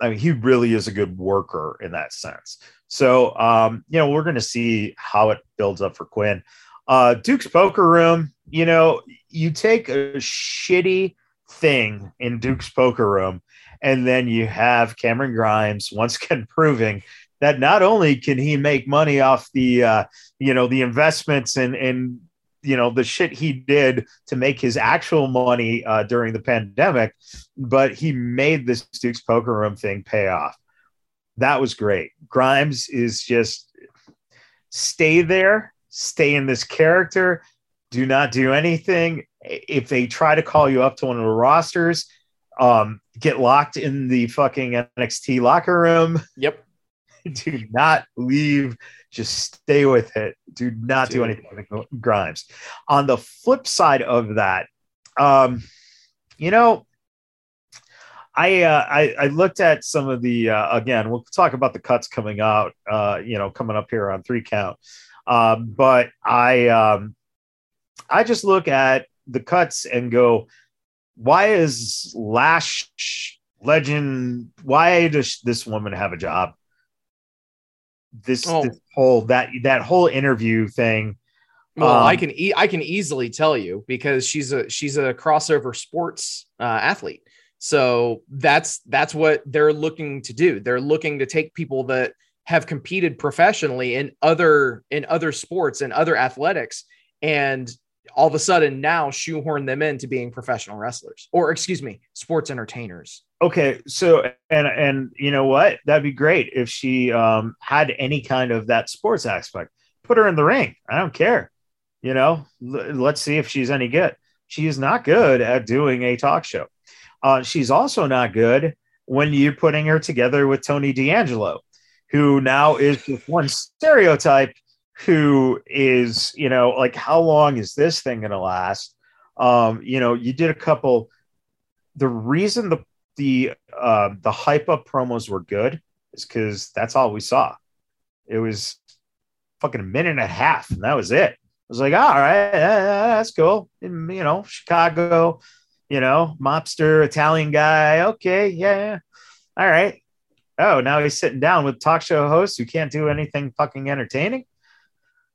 I mean, he really is a good worker in that sense. So, um, you know, we're going to see how it builds up for Quinn. Uh, Duke's Poker Room, you know, you take a shitty thing in Duke's poker room. And then you have Cameron Grimes once again proving that not only can he make money off the uh, you know the investments and and you know the shit he did to make his actual money uh, during the pandemic, but he made this Duke's poker room thing pay off. That was great. Grimes is just stay there, stay in this character, do not do anything if they try to call you up to one of the rosters, um, get locked in the fucking NXT locker room. Yep. Do not leave. Just stay with it. Do not do anything with Grimes. On the flip side of that, um, you know, I, uh, I I looked at some of the uh, again. We'll talk about the cuts coming out. Uh, you know, coming up here on three count. Um, but I um, I just look at the cuts and go, why is Lash Legend? Why does this woman have a job? This, Oh. this whole that that whole interview thing. Well, Um, I can e- I can easily tell you because she's a she's a crossover sports uh, athlete. So that's that's what they're looking to do. They're looking to take people that have competed professionally in other in other sports and other athletics and all of a sudden now shoehorn them into being professional wrestlers or excuse me, sports entertainers. Okay, so and and you know what? That'd be great if she um had any kind of that sports aspect. Put her in the ring. I don't care. You know, L- let's see if she's any good. She is not good at doing a talk show. Uh, she's also not good when you're putting her together with Tony D'Angelo, who now is just one stereotype. Who is you know like how long is this thing going to last? Um, you know, you did a couple. The reason the the uh, the hype up promos were good is because that's all we saw. It was fucking a minute and a half, and that was it. I was like, all right, that's cool. And, you know, Chicago, you know, mobster Italian guy. Okay, yeah, yeah. all right. Oh, now he's sitting down with talk show hosts who can't do anything fucking entertaining.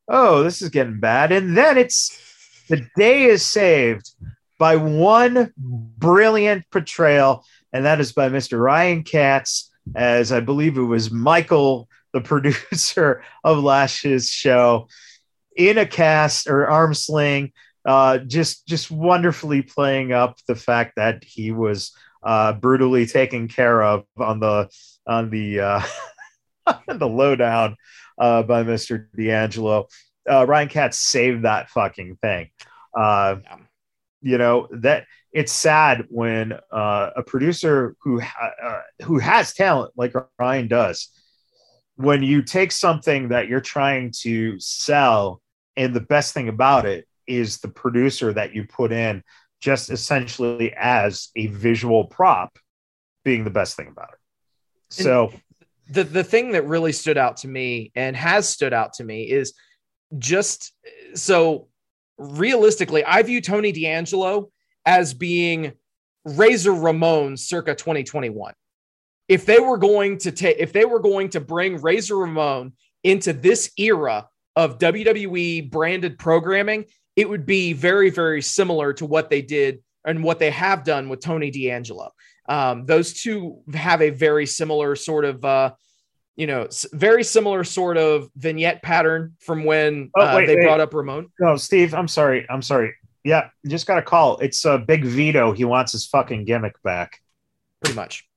Oh, this is getting bad. And then it's the day is saved by one brilliant portrayal and that is by Mr. Ryan Katz, as I believe it was Michael, the producer of Lash's show, in a cast or arm sling, uh, just just wonderfully playing up the fact that he was uh, brutally taken care of on the on the uh, the lowdown uh, by Mr. D'Angelo. Uh, Ryan Katz saved that fucking thing. Uh, Yeah. you know that it's sad when uh, a producer who ha- uh, who has talent like Ryan does, when you take something that you're trying to sell, and the best thing about it is the producer that you put in, just essentially as a visual prop, being the best thing about it. So the the thing that really stood out to me and has stood out to me is just so realistically, I view Tony D'Angelo as being Razor Ramon circa 2021. If they were going to take, if they were going to bring Razor Ramon into this era of WWE branded programming, it would be very, very similar to what they did and what they have done with Tony D'Angelo. Um, those two have a very similar sort of, uh, you know, very similar sort of vignette pattern from when Oh, uh, wait, they wait. brought up Ramon. no, Steve, I'm sorry, I'm sorry. Yeah, just got a call. It's uh, Big Vito. He wants his fucking gimmick back. Pretty much.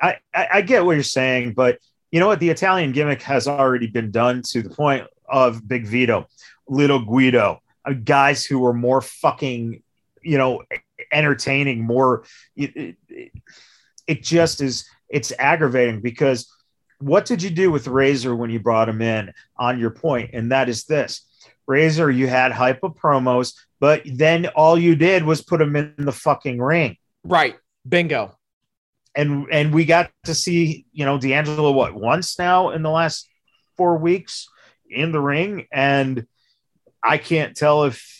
I, I, I get what you're saying, but you know what? The Italian gimmick has already been done to the point of Big Vito, Little Guido, uh, guys who were more fucking, you know, entertaining, more. It, it, it just is, it's aggravating because what did you do with Razor when you brought him in on your? And that is this Razor, you had hyper promos, but then all you did was put him in the fucking ring Right. Bingo. and and we got to see you know D'Angelo what once now in the last four weeks in the ring, and I can't tell if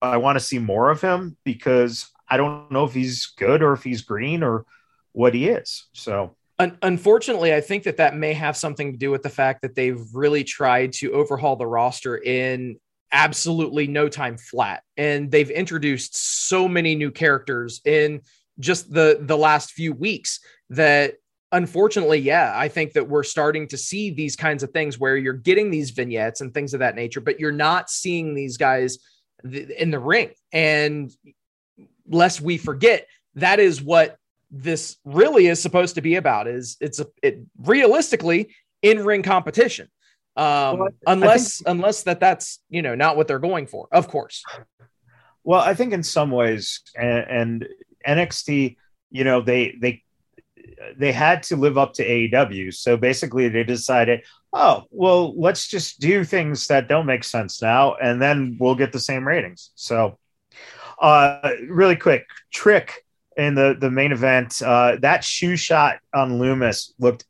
I want to see more of him because I don't know if he's good or if he's green or what he is. So Un- unfortunately, I think that that may have something to do with the fact that they've really tried to overhaul the roster in absolutely no time flat, and they've introduced so many new characters in just the the last few weeks that unfortunately yeah i think that we're starting to see these kinds of things where you're getting these vignettes and things of that nature but you're not seeing these guys th- in the ring. And lest we forget that is what this really is supposed to be about is it's a it realistically in ring competition. Um Well, I unless unless that that's you know not what they're going for of course. Well, I think in some ways, and and, NXT, you know, they they they had to live up to AEW. So basically, they decided, oh, well, let's just do things that don't make sense now, and then we'll get the same ratings. So, uh, really quick trick in the the main event, uh, that shoe shot on Lumis looked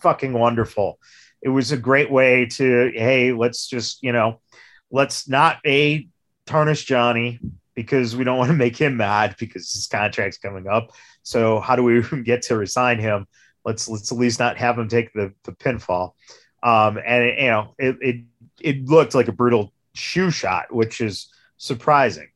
fucking wonderful. It was a great way to, hey, let's just you know, let's not a tarnish Johnny because we don't want to make him mad because his contract's coming up. So how do we get to resign him? Let's let's at least not have him take the, the pinfall. Um, and it, you know it, it it looked like a brutal shoe shot, which is surprising.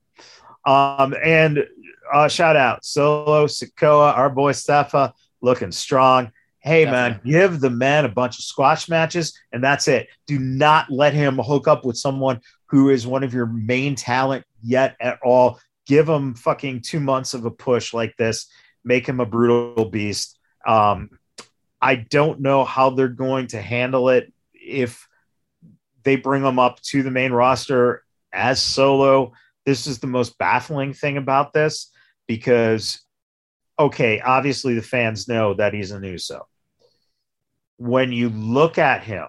Um, and uh, shout out Solo Sikoa, our boy Stefa, looking strong. Hey Definitely. man, give the man a bunch of squash matches, and that's it. Do not let him hook up with someone who is one of your main talent yet at all. Give him fucking two months of a push like this. Make him a brutal beast. Um, I don't know how they're going to handle it if they bring him up to the main roster as solo. This is the most baffling thing about this because, okay, obviously the fans know that he's an USO. When you look at him,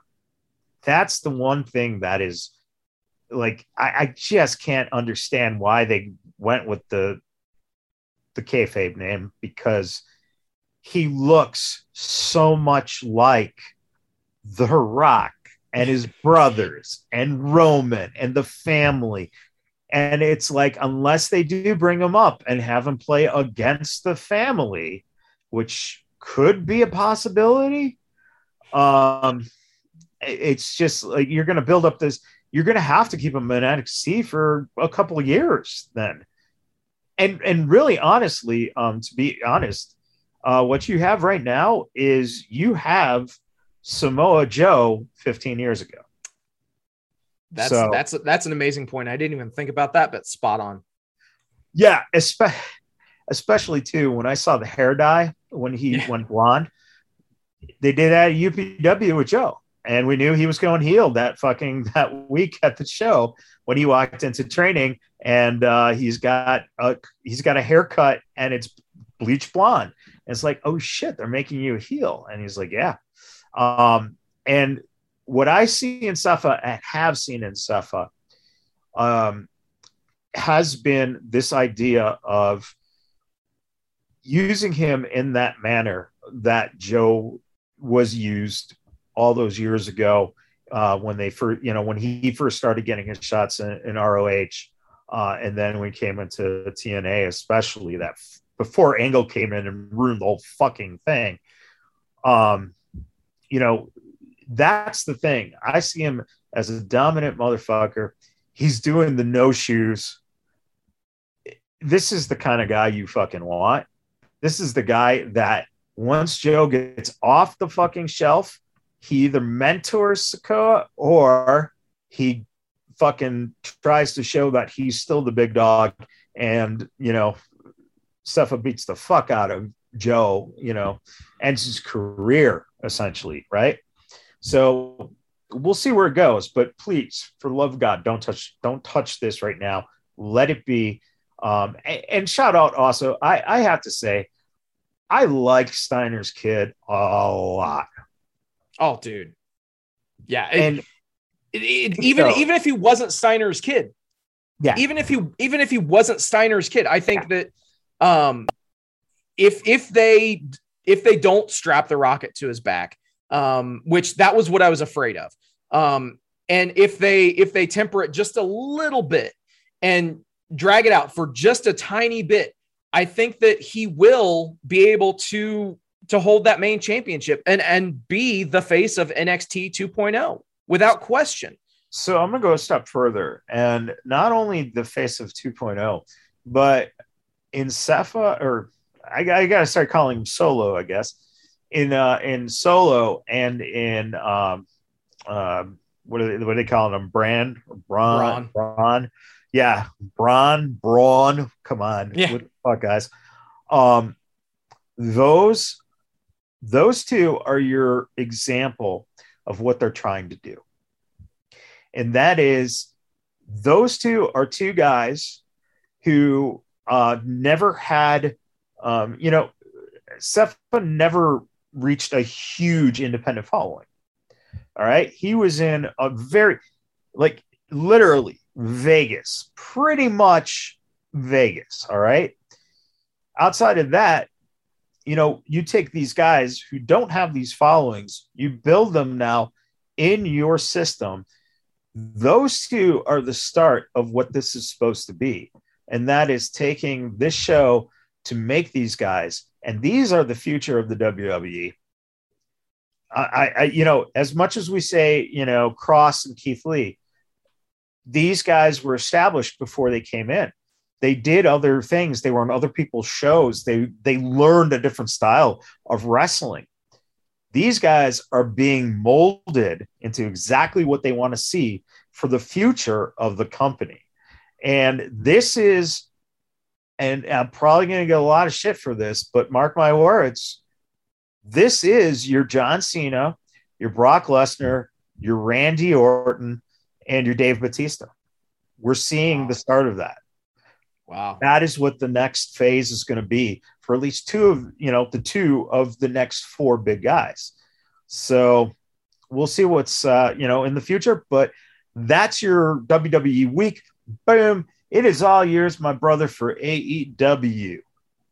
that's the one thing that is like I, I just can't understand why they went with the the kayfabe name because he looks so much like The Rock and his brothers and Roman and the family. And it's like, unless they do bring him up and have him play against the family, which could be a possibility, um, it's just like you're going to build up this you're going to have to keep him in NXT for a couple of years then. And and really honestly, um, to be honest, uh, what you have right now is you have Samoa Joe 15 years ago. That's so, that's that's an amazing point. I didn't even think about that, but spot on. Yeah, especially especially too when I saw the hair dye when he yeah. went blonde. They did that at UPW with Joe and we knew he was going heel that fucking that week at the show when he walked into training and uh, he's got a he's got a haircut and it's bleach blonde and it's like oh shit they're making you a heel. And he's like yeah. Um, and what i see in safa and have seen in safa um, has been this idea of using him in that manner that joe was used all those years ago uh, when they first, you know, when he first started getting his shots in, in ROH, uh, and then we came into TNA, especially that before Angle came in and ruined the whole fucking thing. Um, you know, that's the thing. I see him as a dominant motherfucker. He's doing the no shoes. This is the kind of guy you fucking want. This is the guy that once Joe gets off the fucking shelf, he either mentors Sikoa or he fucking tries to show that he's still the big dog and you know Stefa beats the fuck out of Joe, you know, ends his career essentially, right? So we'll see where it goes, but please, for love of God, don't touch, don't touch this right now. Let it be. Um, and, and shout out also, I, I have to say, I like Steiner's kid a lot. Oh, dude. Yeah. And it, it, even so, even if he wasn't Steiner's kid. Yeah. Even if he even if he wasn't Steiner's kid, I think yeah. that um if if they if they don't strap the rocket to his back, um, which that was what I was afraid of. Um, and if they if they temper it just a little bit and drag it out for just a tiny bit, I think that he will be able to to hold that main championship and and be the face of NXT 2.0 without question. So I'm gonna go a step further, and not only the face of 2.0, but in Safa, or I, I gotta start calling him Solo, I guess. In uh, in Solo and in um, uh, what are they, what are they calling him? Brand, Bron, Bron, Bron. yeah, Bron, Bron. Come on, yeah. what the fuck, guys. Um, those those two are your example of what they're trying to do. And that is, those two are two guys who uh, never had, um, you know, Sepha never reached a huge independent following. All right. He was in a very, like, literally Vegas, pretty much Vegas. All right. Outside of that, you know, you take these guys who don't have these followings, you build them now in your system. Those two are the start of what this is supposed to be. And that is taking this show to make these guys, and these are the future of the WWE. I, I, you know, as much as we say, you know, Kross and Keith Lee, these guys were established before they came in. They did other things. They were on other people's shows. They they learned a different style of wrestling. These guys are being molded into exactly what they want to see for the future of the company and this is and i'm probably going to get a lot of shit for this but mark my words this is your john cena your brock lesnar your randy orton and your dave batista we're seeing the start of that Wow. That is what the next phase is going to be for at least two of, you know, the two of the next four big guys. So we'll see what's, uh, you know, in the future, but that's your WWE week. Boom. It is all yours, my brother, for AEW.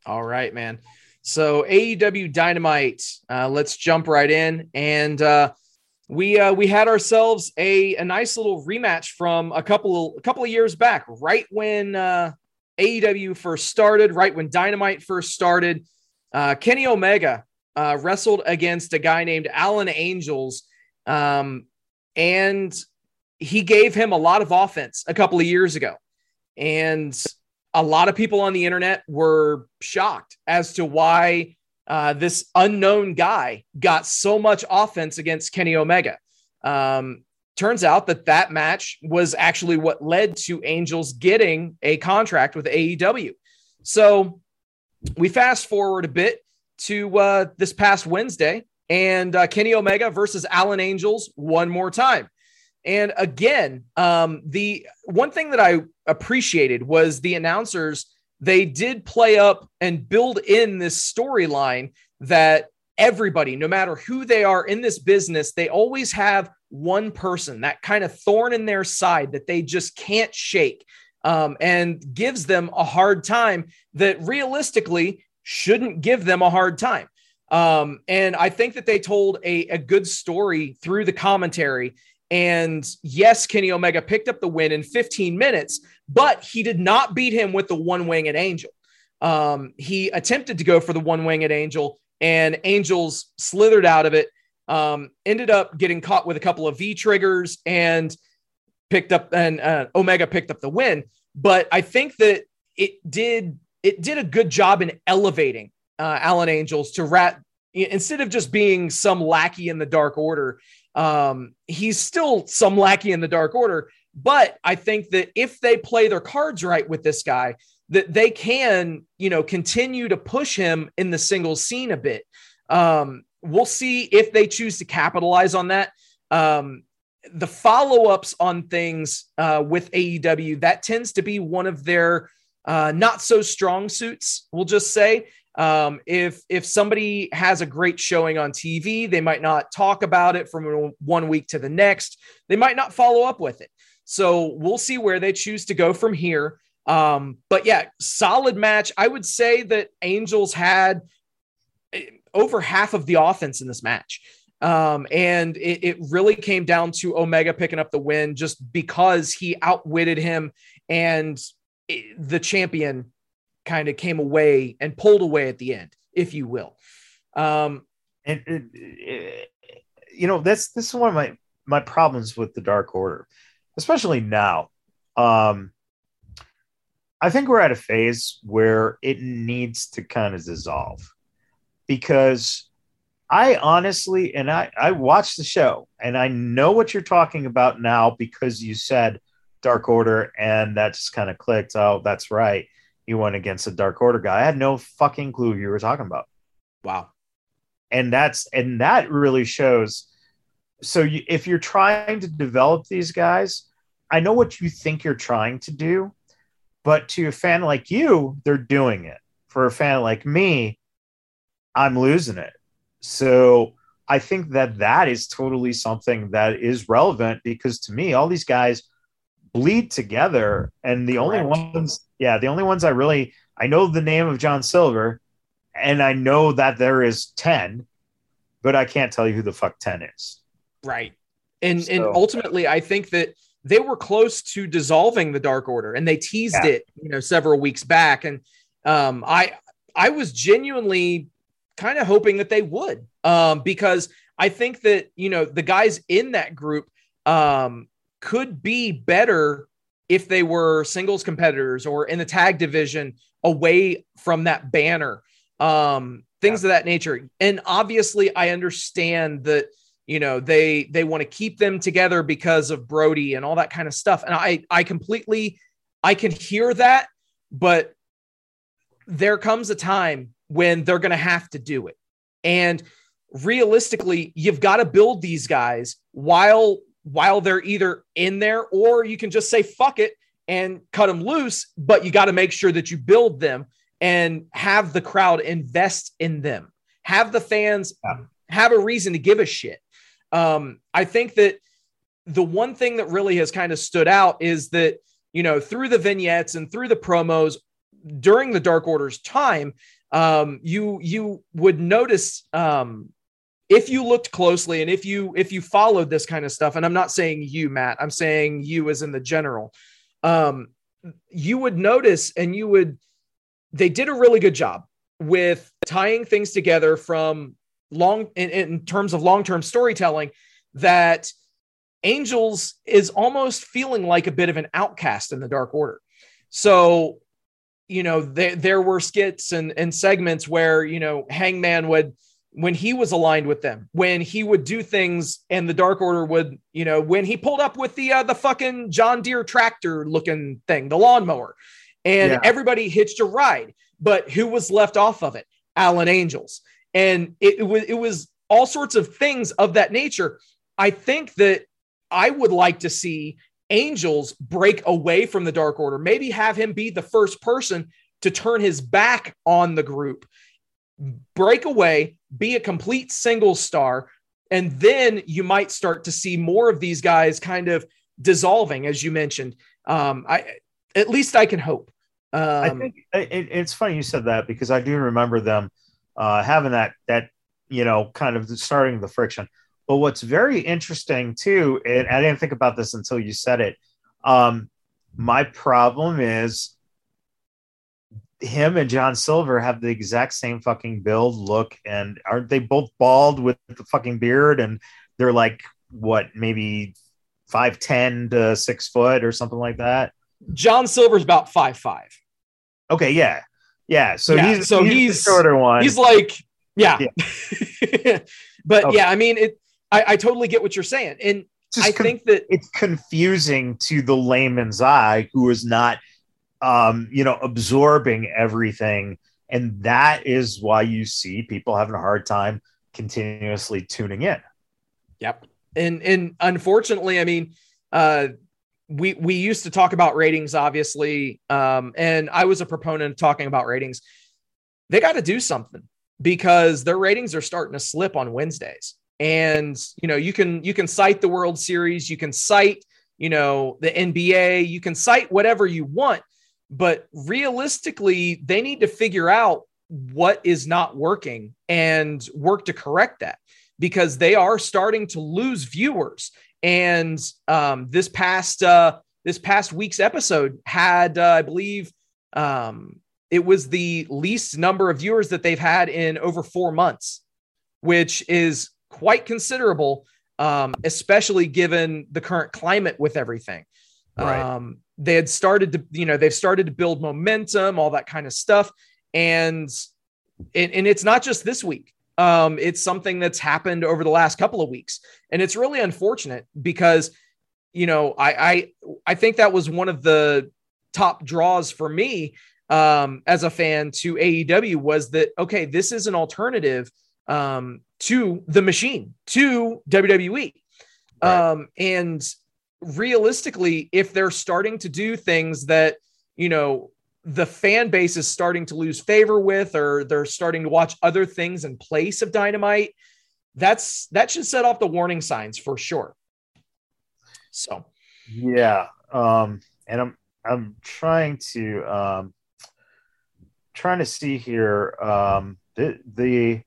All right, man. So AEW Dynamite, uh, let's jump right in. And, uh, we uh, we had ourselves a, a nice little rematch from a couple a couple of years back, right when uh, AEW first started, right when Dynamite first started, uh, Kenny Omega uh, wrestled against a guy named Alan Angels, um, and he gave him a lot of offense a couple of years ago, and a lot of people on the internet were shocked as to why uh, this unknown guy got so much offense against Kenny Omega. Um, turns out that that match was actually what led to Angels getting a contract with AEW. So we fast forward a bit to uh, this past Wednesday and uh, Kenny Omega versus Alan Angels one more time. And again, um, the one thing that I appreciated was the announcers, they did play up and build in this storyline that everybody, no matter who they are in this business, they always have one person, that kind of thorn in their side that they just can't shake um, and gives them a hard time that realistically shouldn't give them a hard time. Um, and I think that they told a, a good story through the commentary. And yes, Kenny Omega picked up the win in 15 minutes, but he did not beat him with the one winged angel. Um, he attempted to go for the one winged angel, and Angels slithered out of it um, ended up getting caught with a couple of V triggers and picked up and uh, Omega picked up the win. But I think that it did it did a good job in elevating uh, Alan Angels to rat instead of just being some lackey in the Dark Order. Um, he's still some lackey in the Dark Order, but I think that if they play their cards right with this guy, that they can, you know, continue to push him in the single scene a bit. Um, we'll see if they choose to capitalize on that. Um, the follow ups on things uh, with AEW, that tends to be one of their uh, not so strong suits, we'll just say. Um, if if somebody has a great showing on TV, they might not talk about it from one week to the next. They might not follow up with it. So we'll see where they choose to go from here. Um, but yeah, solid match. I would say that Angels had over half of the offense in this match. Um, and it, it, really came down to Omega picking up the win just because he outwitted him and it, the champion kind of came away and pulled away at the end, if you will. Um, and it, you know, that's this is one of my my problems with the Dark Order, especially now. Um, I think we're at a phase where it needs to kind of dissolve because I honestly, and I, I watched the show and I know what you're talking about now because you said Dark Order and that just kind of clicked. Oh, that's right. You went against a Dark Order guy. I had no fucking clue you were talking about. Wow. And that's, and that really shows. So you, if you're trying to develop these guys, I know what you think you're trying to do, But to a fan like you, they're doing it. For a fan like me, I'm losing it. So I think that that is totally something that is relevant because to me, all these guys bleed together, and the Correct. only ones, yeah, the only ones I really I know the name of John Silver, and I know that there is ten, but I can't tell you who the fuck ten is. Right, and so, and ultimately, I think that they were close to dissolving the Dark Order, and they teased yeah. it, you know, several weeks back, and um, I I was genuinely kind of hoping that they would, um, because I think that you know the guys in that group um, could be better if they were singles competitors or in the tag division away from that banner, um, things yeah. of that nature. And obviously, I understand that you know they they want to keep them together because of Brody and all that kind of stuff. And I I completely I can hear that, but there comes a time when they're going to have to do it. And realistically, you've got to build these guys while while they're either in there or you can just say fuck it and cut them loose, but you got to make sure that you build them and have the crowd invest in them. Have the fans yeah. have a reason to give a shit. Um, I think that the one thing that really has kind of stood out is that, you know, through the vignettes and through the promos during the Dark Order's time, um, you you would notice um, if you looked closely and if you if you followed this kind of stuff, and I'm not saying you, Matt, I'm saying you as in the general, um, you would notice and you would they did a really good job with tying things together from long in, in terms of long-term storytelling that angels is almost feeling like a bit of an outcast in the dark order. So you know, there, there were skits and, and segments where, you know, Hangman would, when he was aligned with them, when he would do things and the Dark Order would, you know, when he pulled up with the, uh, the fucking John Deere tractor looking thing, the lawnmower, and yeah. everybody hitched a ride, but who was left off of it? Alan Angels. And it, it was, it was all sorts of things of that nature. I think that I would like to see Angels break away from the Dark Order, maybe have him be the first person to turn his back on the group, break away, be a complete single star, and then you might start to see more of these guys kind of dissolving, as you mentioned. Um, I at least I can hope. Um, I think it, it's funny you said that because I do remember them uh, having that that you know kind of starting the friction. But what's very interesting too, and I didn't think about this until you said it. Um, my problem is him and John Silver have the exact same fucking build, look, and aren't they both bald with the fucking beard? And they're like what, maybe five ten to six foot or something like that. John Silver's about five five. Okay, yeah, yeah. So yeah, he's so he's, he's shorter one. He's like, yeah. yeah. but okay. yeah, I mean it I, I totally get what you're saying. And I con- think that it's confusing to the layman's eye who is not, um, you know, absorbing everything. And that is why you see people having a hard time continuously tuning in. Yep. And, and unfortunately, I mean, uh, we, we used to talk about ratings, obviously. Um, and I was a proponent of talking about ratings. They got to do something because their ratings are starting to slip on Wednesdays and you know you can you can cite the world series you can cite you know the nba you can cite whatever you want but realistically they need to figure out what is not working and work to correct that because they are starting to lose viewers and um, this past uh, this past week's episode had uh, i believe um, it was the least number of viewers that they've had in over four months which is quite considerable, um, especially given the current climate with everything. Right. Um, they had started to, you know, they've started to build momentum, all that kind of stuff. And, and, and it's not just this week. Um, it's something that's happened over the last couple of weeks. And it's really unfortunate because, you know, I, I, I think that was one of the top draws for me um, as a fan to AEW was that, okay, this is an alternative um, to the machine, to WWE. Right. Um, and realistically, if they're starting to do things that, you know, the fan base is starting to lose favor with, or they're starting to watch other things in place of Dynamite, that's that should set off the warning signs for sure. So, yeah, um, and I'm I'm trying to um, trying to see here um, the the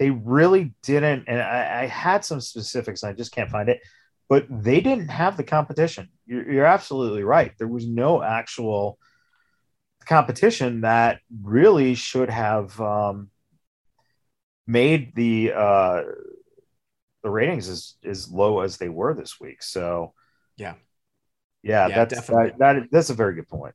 they really didn't, and I, I had some specifics, I just can't find it but they didn't have the competition. You're, you're absolutely right. There was no actual competition that really should have um, made the uh, the ratings as, as low as they were this week. So, yeah, yeah, yeah that's that, that, that's a very good point.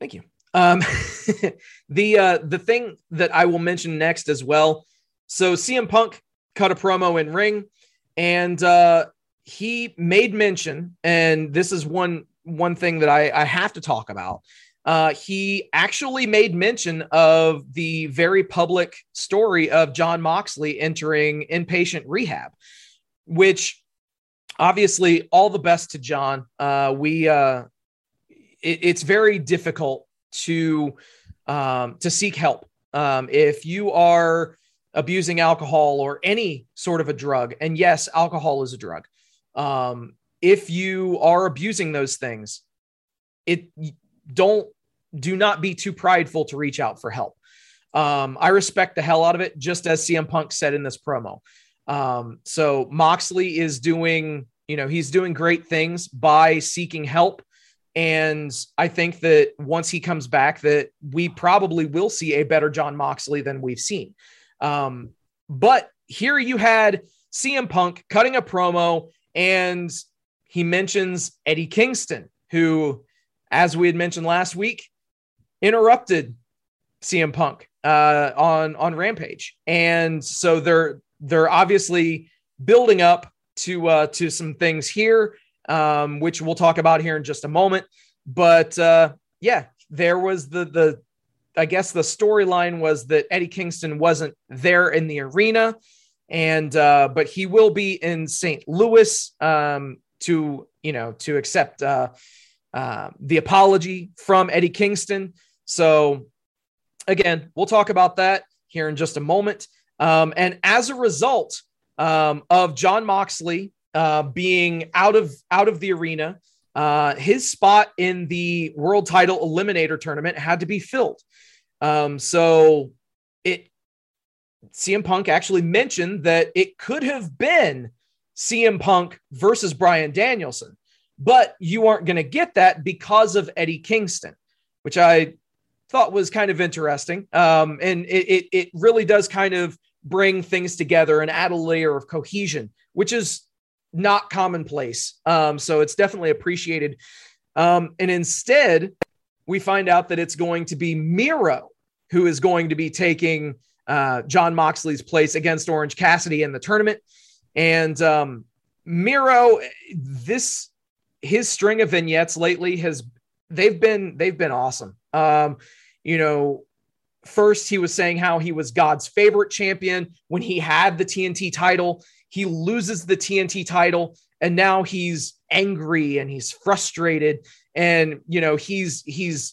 Thank you. Um, the uh, the thing that I will mention next as well. So CM Punk cut a promo in ring, and uh, he made mention, and this is one one thing that I, I have to talk about. Uh, he actually made mention of the very public story of Jon Moxley entering inpatient rehab, which obviously all the best to Jon. Uh, we uh, it, it's very difficult to um, to seek help um, if you are abusing alcohol or any sort of a drug. And yes, alcohol is a drug um, if you are abusing those things, it don't do not be too prideful to reach out for help. Um, I respect the hell out of it, just as CM Punk said in this promo. Um, so Moxley is doing, you know, he's doing great things by seeking help. And I think that once he comes back, that we probably will see a better Jon Moxley than we've seen. Um, but here you had CM Punk cutting a promo and he mentions Eddie Kingston, who, as we had mentioned last week, interrupted CM Punk uh, on on Rampage, and so they're they're obviously building up to uh, to some things here, um, which we'll talk about here in just a moment. But uh, yeah, there was the the I guess the storyline was that Eddie Kingston wasn't there in the arena and uh, but he will be in St. Louis um, to you know to accept uh, uh, the apology from Eddie Kingston. So again, we'll talk about that here in just a moment. Um, and as a result um, of Jon Moxley uh, being out of out of the arena, uh, his spot in the World Title Eliminator Tournament had to be filled. Um, so it CM Punk actually mentioned that it could have been CM Punk versus Bryan Danielson, but you aren't going to get that because of Eddie Kingston, which I thought was kind of interesting. Um, and it, it, it really does kind of bring things together and add a layer of cohesion, which is not commonplace. Um, so it's definitely appreciated. Um, and instead, we find out that it's going to be Miro who is going to be taking uh, Jon Moxley's place against Orange Cassidy in the tournament. And um, Miro, this his string of vignettes lately has they've been they've been awesome. Um, you know, first he was saying how he was God's favorite champion when he had the TNT title. He loses the TNT title, and now he's angry and he's frustrated, and you know he's he's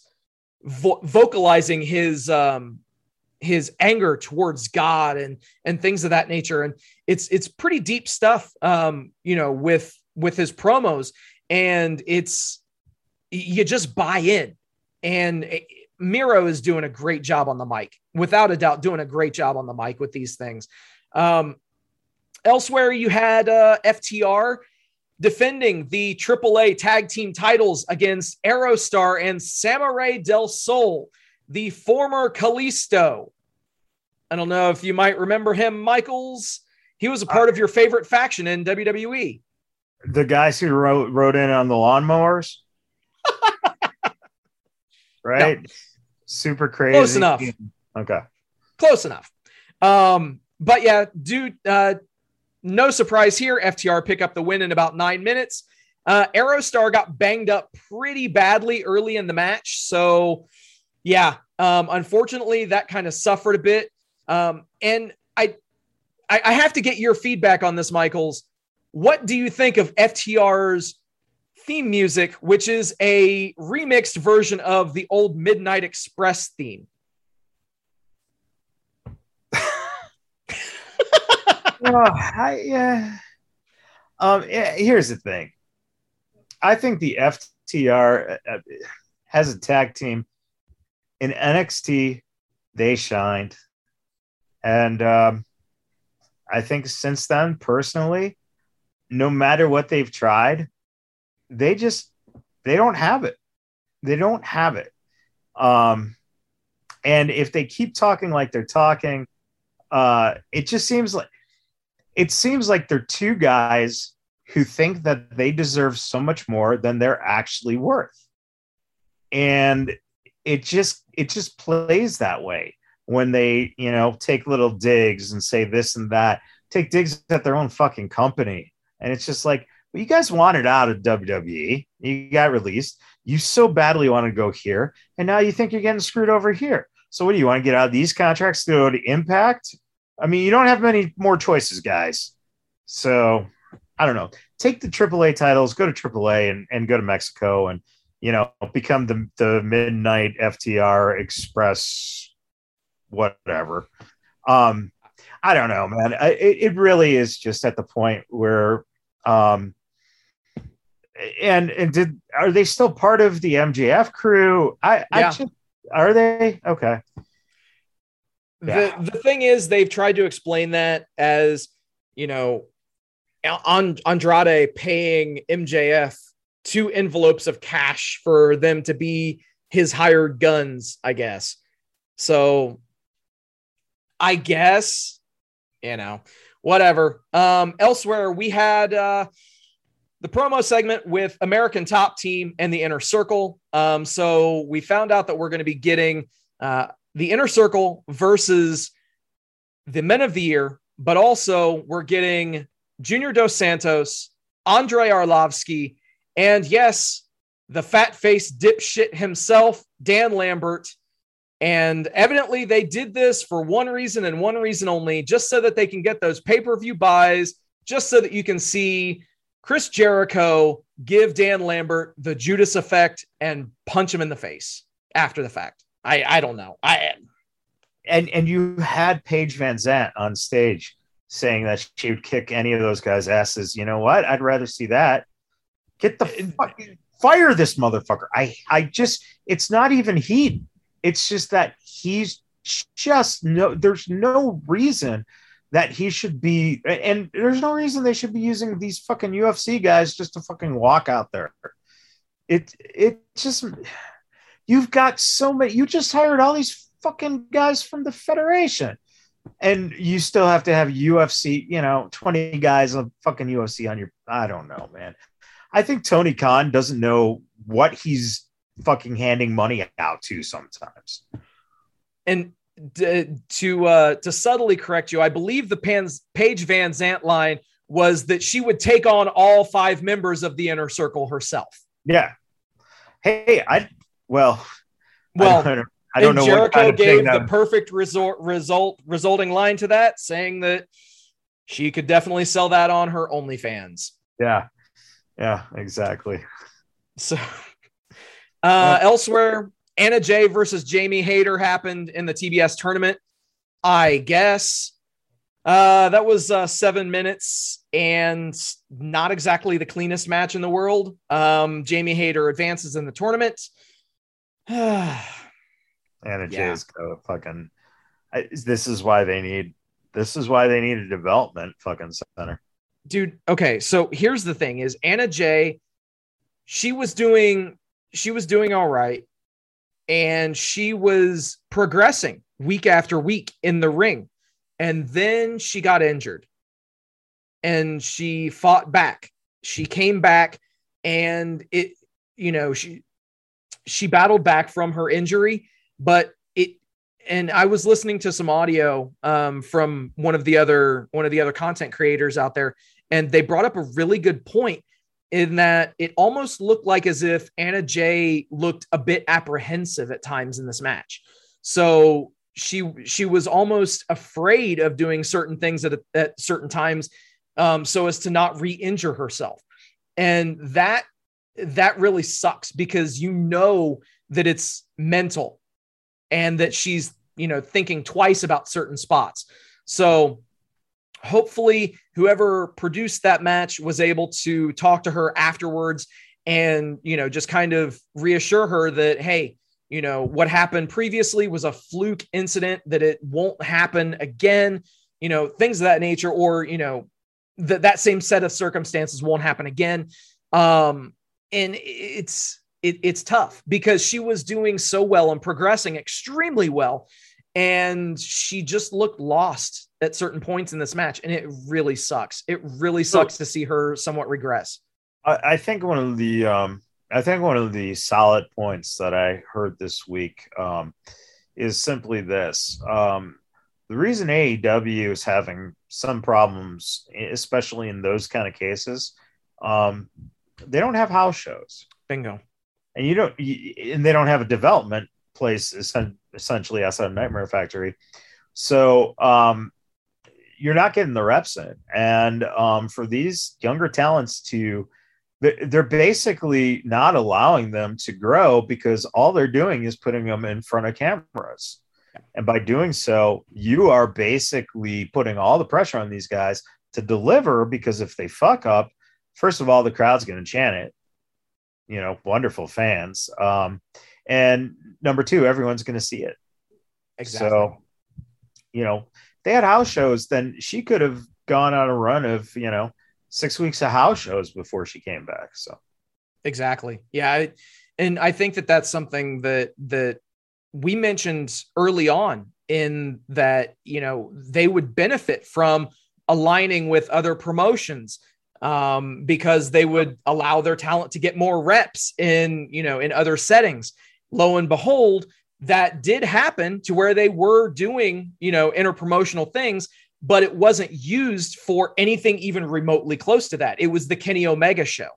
vo- vocalizing his um his anger towards God and and things of that nature. And it's it's pretty deep stuff, um, you know, with with his promos, and it's you just buy in. And eh, Miro is doing a great job on the mic, without a doubt, doing a great job on the mic with these things. Um, elsewhere, you had uh, FTR defending the AAA tag team titles against Aerostar and Samurai del Sol the former Kalisto. I don't know if you might remember him, Michaels. He was a part of your favorite faction in WWE. The guys who wrote wrote in on the lawnmowers, right? No. Super crazy. Close enough. Okay. Close enough. Um, but yeah, dude, uh, no surprise here. FTR pick up the win in about nine minutes. Uh, Aerostar got banged up pretty badly early in the match. So yeah, um, unfortunately, that kind of suffered a bit. Um, and I, I, I have to get your feedback on this, Michaels. What do you think of FTR's theme music, which is a remixed version of the old Midnight Express theme. Well, I, yeah. Um, yeah, here's the thing. I think the FTR uh, uh, has a tag team in NXT. They shined, and um, I think since then, personally, no matter what they've tried, they just they don't have it. They don't have it. Um, and if they keep talking like they're talking, uh, it just seems like it seems like they're two guys who think that they deserve so much more than they're actually worth. And it just it just plays that way when they, you know, take little digs and say this and that, take digs at their own fucking company. And it's just like, well, you guys wanted out of WWE. You got released. You so badly want to go here. And now you think you're getting screwed over here. So what do you want to get out of these contracts to go to Impact? I mean, you don't have many more choices, guys. So I don't know. Take the AAA titles, go to AAA and, and go to Mexico and, you know, become the, the midnight FTR Express, whatever. Um, I don't know, man. I, it, it really is just at the point where, um, and and did are they still part of the MJF crew? I, yeah. I just are they okay? The the thing is, they've tried to explain that as you know on Andrade paying MJF two envelopes of cash for them to be his hired guns, I guess. So I guess, you know, whatever. Um, elsewhere, we had uh, the promo segment with American Top Team and the Inner Circle. Um, so we found out that we're going to be getting uh, the Inner Circle versus the Men of the Year, but also we're getting Junior Dos Santos, Andrei Arlovski, and yes, the fat faced dipshit himself, Dan Lambert. And evidently, they did this for one reason and one reason only, just so that they can get those pay per view buys, just so that you can see Chris Jericho give Dan Lambert the Judas effect and punch him in the face after the fact. I, I don't know. I and and you had Paige VanZant on stage saying that she would kick any of those guys' asses. You know what? I'd rather see that. Get the fucking fire this motherfucker. I I just it's not even heat. It's just that he's just no there's no reason that he should be and there's no reason they should be using these fucking UFC guys just to fucking walk out there. It it just you've got so many you just hired all these fucking guys from the federation and you still have to have UFC, you know, 20 guys of fucking UFC on your I don't know, man. I think Tony Khan doesn't know what he's fucking handing money out to sometimes. And to uh to subtly correct you, I believe the Pans Paige VanZant line was that she would take on all five members of the inner circle herself. Yeah. Hey, I well, well, I don't, I don't know. Jericho kind of gave the perfect resort result resulting line to that, saying that she could definitely sell that on her OnlyFans. Yeah, yeah, exactly. So, uh, elsewhere, Anna Jay versus Jamie Hayter happened in the TBS tournament. I guess uh, that was uh, seven minutes and not exactly the cleanest match in the world. Um, Jamie Hayter advances in the tournament. Anna yeah. Jay's go fucking. I, this is why they need. This is why they need a development fucking center. Dude, okay. So here's the thing: is Anna Jay. She was doing. She was doing all right, and she was progressing week after week in the ring, and then she got injured, and she fought back. She came back, and it. You know she she battled back from her injury but it and I was listening to some audio um, from one of the other one of the other content creators out there, and they brought up a really good point in that it almost looked like as if Anna Jay looked a bit apprehensive at times in this match. So she she was almost afraid of doing certain things at, at certain times um, so as to not re-injure herself and that that really sucks because you know that it's mental and that she's, you know, thinking twice about certain spots. So hopefully whoever produced that match was able to talk to her afterwards and, you know, just kind of reassure her that, hey, you know, what happened previously was a fluke incident, that it won't happen again, you know, things of that nature, or, you know, that that same set of circumstances won't happen again. Um, and it's, it, it's tough because she was doing so well and progressing extremely well. And she just looked lost at certain points in this match. And it really sucks. It really sucks to see her somewhat regress. I, I think one of the, um, I think one of the solid points that I heard this week um, is simply this. Um, the reason AEW is having some problems, especially in those kind of cases, um, they don't have house shows. Bingo. And you don't, you, and they don't have a development place essentially outside of Nightmare Factory. So um, you're not getting the reps in. And um, for these younger talents to they're basically not allowing them to grow because all they're doing is putting them in front of cameras. And by doing so, you are basically putting all the pressure on these guys to deliver because if they fuck up, first of all, the crowd's going to chant it. You know, wonderful fans. Um, and number two, everyone's going to see it. Exactly. So, you know, they had house shows, then she could have gone on a run of, you know, six weeks of house shows before she came back. So exactly, yeah, and I think that that's something that that we mentioned early on in that you know they would benefit from aligning with other promotions um, because they would allow their talent to get more reps in you know in other settings. Lo and behold, that did happen to where they were doing you know interpromotional things but it wasn't used for anything even remotely close to that. It was the Kenny Omega show.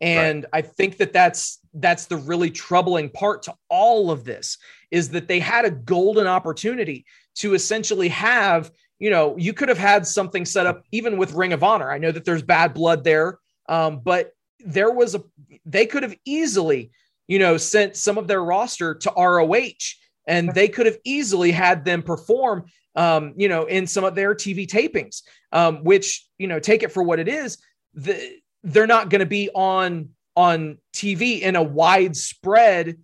And right. I think that that's that's the really troubling part to all of this is that they had a golden opportunity to essentially have, you know, you could have had something set up even with Ring of Honor. I know that there's bad blood there, um, but there was a they could have easily, you know, sent some of their roster to ROH and they could have easily had them perform um, you know, in some of their TV tapings, um, which, you know, take it for what it is. The, they're not going to be on on TV in a widespread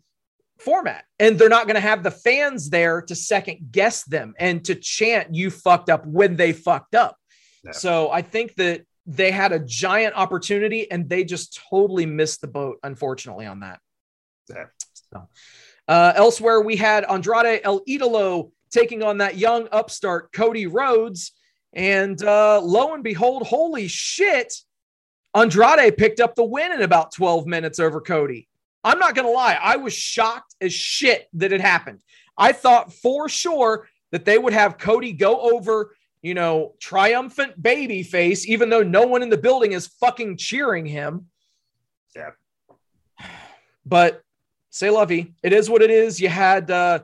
format. And they're not going to have the fans there to second guess them and to chant you fucked up when they fucked up. Yeah. So I think that they had a giant opportunity and they just totally missed the boat, unfortunately, on that. So, uh, elsewhere, we had Andrade El Idolo taking on that young upstart Cody Rhodes. And uh, lo and behold, holy shit, Andrade picked up the win in about 12 minutes over Cody. I'm not going to lie, I was shocked as shit that it happened. I thought for sure that they would have Cody go over, you know, triumphant baby face, even though no one in the building is fucking cheering him. Yeah. But say lovey, it is what it is. You had uh,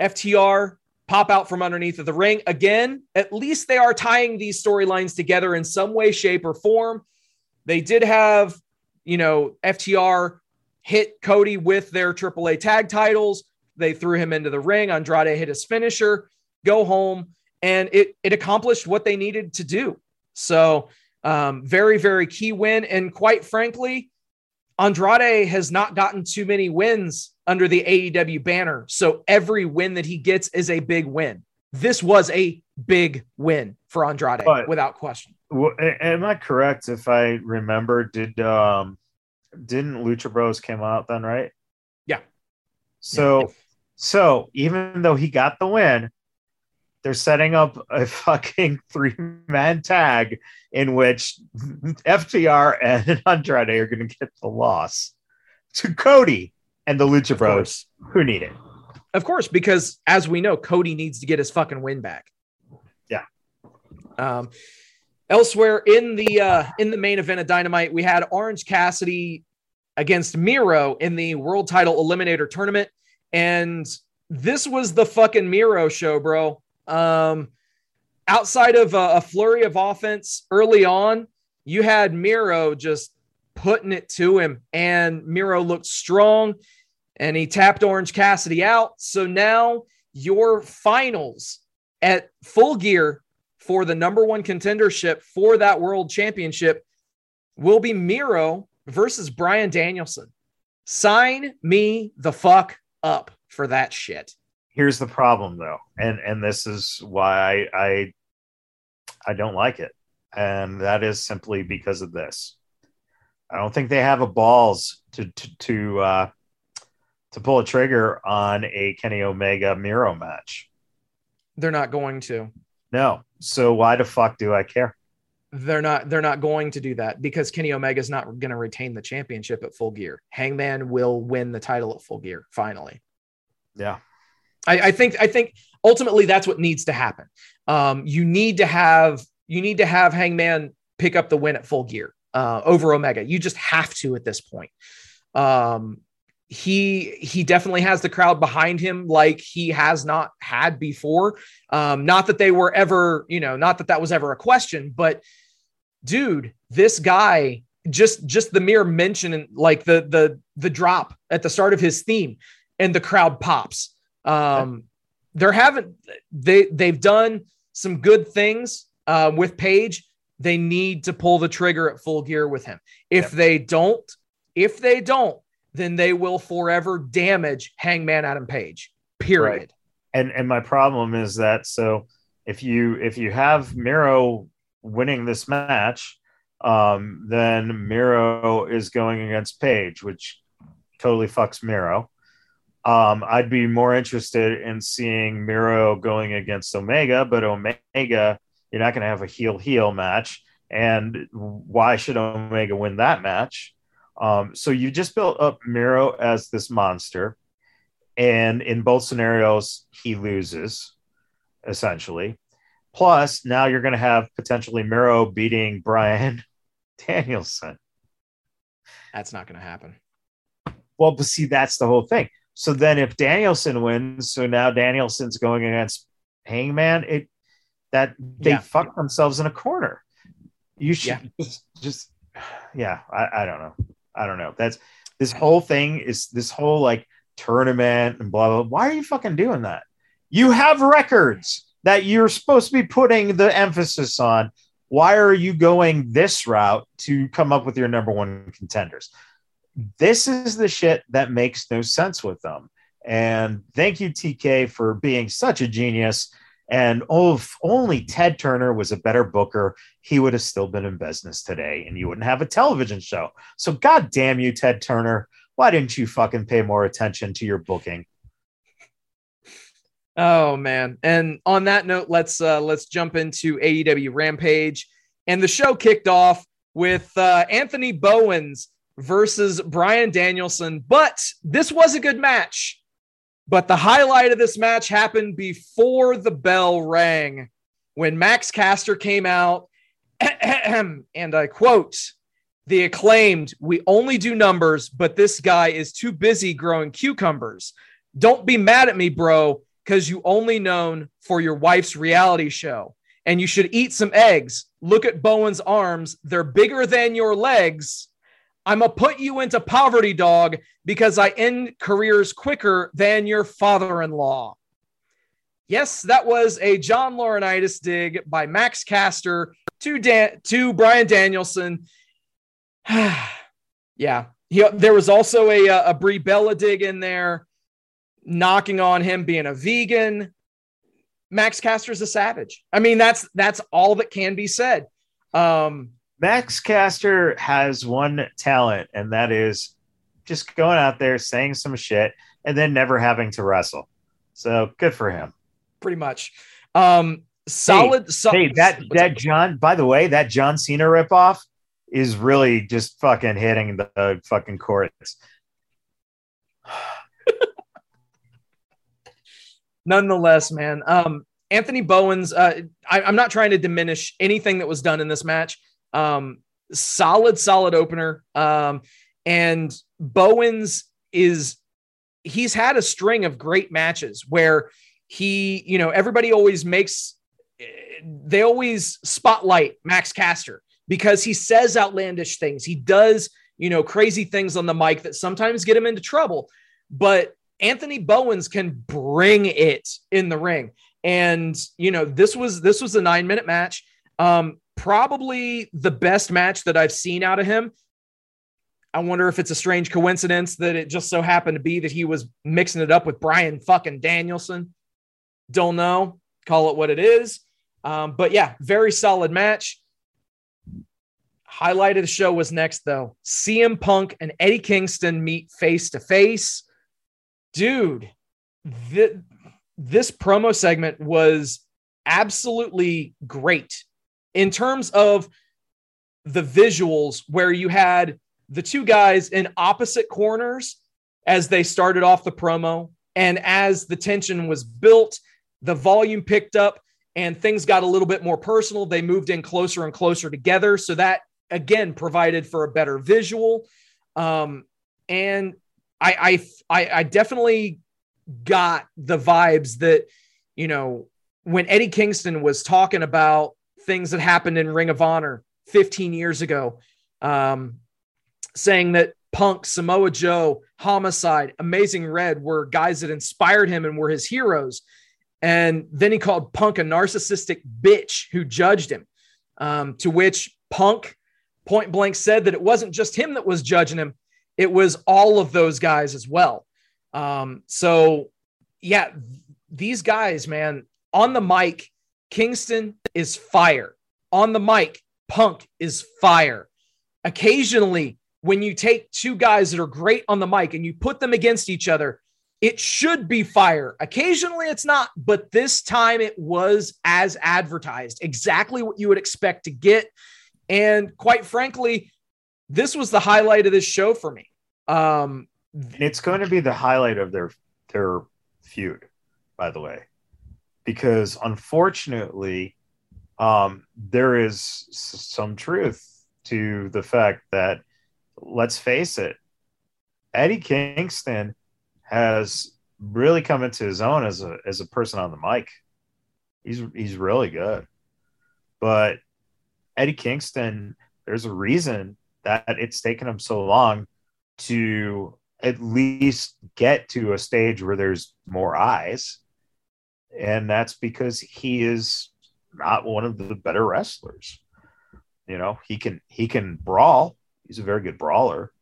FTR pop out from underneath of the ring. Again, at least they are tying these storylines together in some way, shape, or form. They did have, you know, FTR hit Cody with their AAA tag titles. They threw him into the ring. Andrade hit his finisher, go home, and it it accomplished what they needed to do. So, um, very very key win. And quite frankly, Andrade has not gotten too many wins under the AEW banner. So every win that he gets is a big win. This was a big win for Andrade but, without question. Well, am I correct if I remember did um didn't Lucha Bros came out then, right? Yeah. So yeah. so even though he got the win, they're setting up a fucking three man tag in which FTR and Andrade are going to get the loss to Cody and the Lucha Bros who need it. Of course, because as we know, Cody needs to get his fucking win back. Yeah. Um, elsewhere in the uh, in the main event of Dynamite, we had Orange Cassidy against Miro in the World Title Eliminator Tournament, and this was the fucking Miro show, bro. Um, outside of a, a flurry of offense early on, you had Miro just putting it to him. And Miro looked strong and he tapped Orange Cassidy out. So now your finals at full gear for the number one contendership for that world championship will be Miro versus Bryan Danielson. Sign me the fuck up for that shit. Here's the problem though, and and this is why I I, I don't like it. And that is simply because of this. I don't think they have a balls to to to uh to pull a trigger on a Kenny Omega Miro match. They're not going to. No. So why the fuck do I care? They're not they're not going to do that because Kenny Omega is not going to retain the championship at full gear. Hangman will win the title at full gear finally. Yeah. I, I think I think ultimately that's what needs to happen. Um, you need to have you need to have Hangman pick up the win at full gear uh, over Omega. You just have to at this point. Um, he he definitely has the crowd behind him like he has not had before. Um not that they were ever you know not that that was ever a question but dude this guy just just the mere mention like the the the drop at the start of his theme and the crowd pops. Um they're having they they've done some good things uh, with Page they need to pull the trigger at full gear with him. If yep. they don't if they don't then they will forever damage Hangman Adam Page. Period. Right. And and my problem is that so if you if you have Miro winning this match, um, then Miro is going against Page, which totally fucks Miro. Um, I'd be more interested in seeing Miro going against Omega, but Omega, you're not going to have a heel heel match. And why should Omega win that match? Um, so you just built up Miro as this monster, and in both scenarios, he loses essentially. Plus, now you're going to have potentially Miro beating Bryan Danielson. That's not going to happen. Well, but see, that's the whole thing. So then, if Danielson wins, so now Danielson's going against Hangman. It that they yeah. fuck themselves in a corner. You should yeah. just, just, yeah. I, I don't know. I don't know. That's this whole thing is this whole like tournament and blah blah. Why are you fucking doing that? You have records that you're supposed to be putting the emphasis on. Why are you going this route to come up with your number one contenders? This is the shit that makes no sense with them. And thank you, TK, for being such a genius and oh, if only Ted Turner was a better booker, he would have still been in business today and you wouldn't have a television show. So, God damn you, Ted Turner. Why didn't you fucking pay more attention to your booking? Oh man. And on that note, let's uh let's jump into AEW Rampage. And the show kicked off with uh Anthony Bowens versus Bryan Danielson, but this was a good match. But the highlight of this match happened before the bell rang when Max Caster came out and I quote, the acclaimed, we only do numbers, but this guy is too busy growing cucumbers. Don't be mad at me, bro, because you only known for your wife's reality show. And you should eat some eggs. Look at Bowen's arms. They're bigger than your legs. I'm going to put you into poverty, dog, because I end careers quicker than your father in law. Yes, that was a John Laurinaitis dig by Max Caster to, Dan- to Bryan Danielson. yeah. He, there was also a, a Brie Bella dig in there, knocking on him being a vegan. Max Caster's a savage. I mean, that's that's all that can be said. Um, Max Caster has one talent, and that is just going out there saying some shit and then never having to wrestle. So good for him. Pretty much. Um, solid. Hey, so- hey that that John. By the way, that John Cena ripoff is really just fucking hitting the fucking courts. Nonetheless, man. Um, Anthony Bowens. Uh, I, I'm not trying to diminish anything that was done in this match. Um, solid, solid opener. Um, and Bowens is he's had a string of great matches where he, you know, everybody always makes they always spotlight Max Caster because he says outlandish things. He does you know, crazy things on the mic that sometimes get him into trouble. But Anthony Bowens can bring it in the ring. And, you know, this was this was a nine minute match. Um, probably the best match that I've seen out of him. I wonder if it's a strange coincidence that it just so happened to be that he was mixing it up with Bryan fucking Danielson. Don't know. Call it what it is. Um, but yeah, very solid match. Highlight of the show was next, though. CM Punk and Eddie Kingston meet face to face. Dude, th- this promo segment was absolutely great in terms of the visuals, where you had the two guys in opposite corners as they started off the promo. And as the tension was built, the volume picked up and things got a little bit more personal. They moved in closer and closer together. So that again provided for a better visual. Um, and I, I, I definitely got the vibes that, you know, when Eddie Kingston was talking about things that happened in Ring of Honor 15 years ago, um, saying that Punk, Samoa Joe, Homicide, Amazing Red were guys that inspired him and were his heroes. And then he called Punk a narcissistic bitch who judged him. Um, to which Punk point blank said that it wasn't just him that was judging him, it was all of those guys as well. Um, so, yeah, these guys, man, on the mic, Kingston is fire. On the mic, Punk is fire. Occasionally, when you take two guys that are great on the mic and you put them against each other, it should be fire. Occasionally it's not, but this time it was as advertised, exactly what you would expect to get. And quite frankly, this was the highlight of this show for me. Um, it's going to be the highlight of their their feud, by the way, because unfortunately, um, there is some truth to the fact that let's face it, Eddie Kingston has really come into his own as a as a person on the mic. He's he's really good. But Eddie Kingston, there's a reason that it's taken him so long to at least get to a stage where there's more eyes. And that's because he is not one of the better wrestlers. You know, he can he can brawl, He's a very good brawler.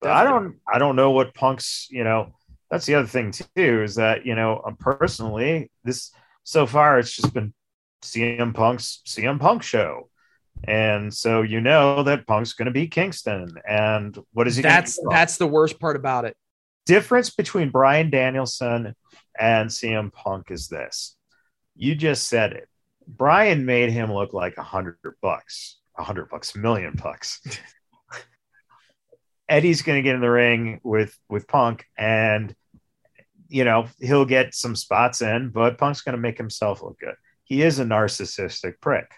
But Definitely. I don't I don't know what Punk's, you know, that's the other thing too, is that, you know, um, personally, this so far it's just been CM Punk's CM Punk show. And so you know that Punk's going to be Kingston. And what is he? That's that's the worst part about it. Difference between Bryan Danielson and CM Punk is this. You just said it. Bryan made him look like a hundred bucks, a hundred bucks, a million bucks. Eddie's going to get in the ring with with Punk, and you know he'll get some spots in, but Punk's going to make himself look good. He is a narcissistic prick,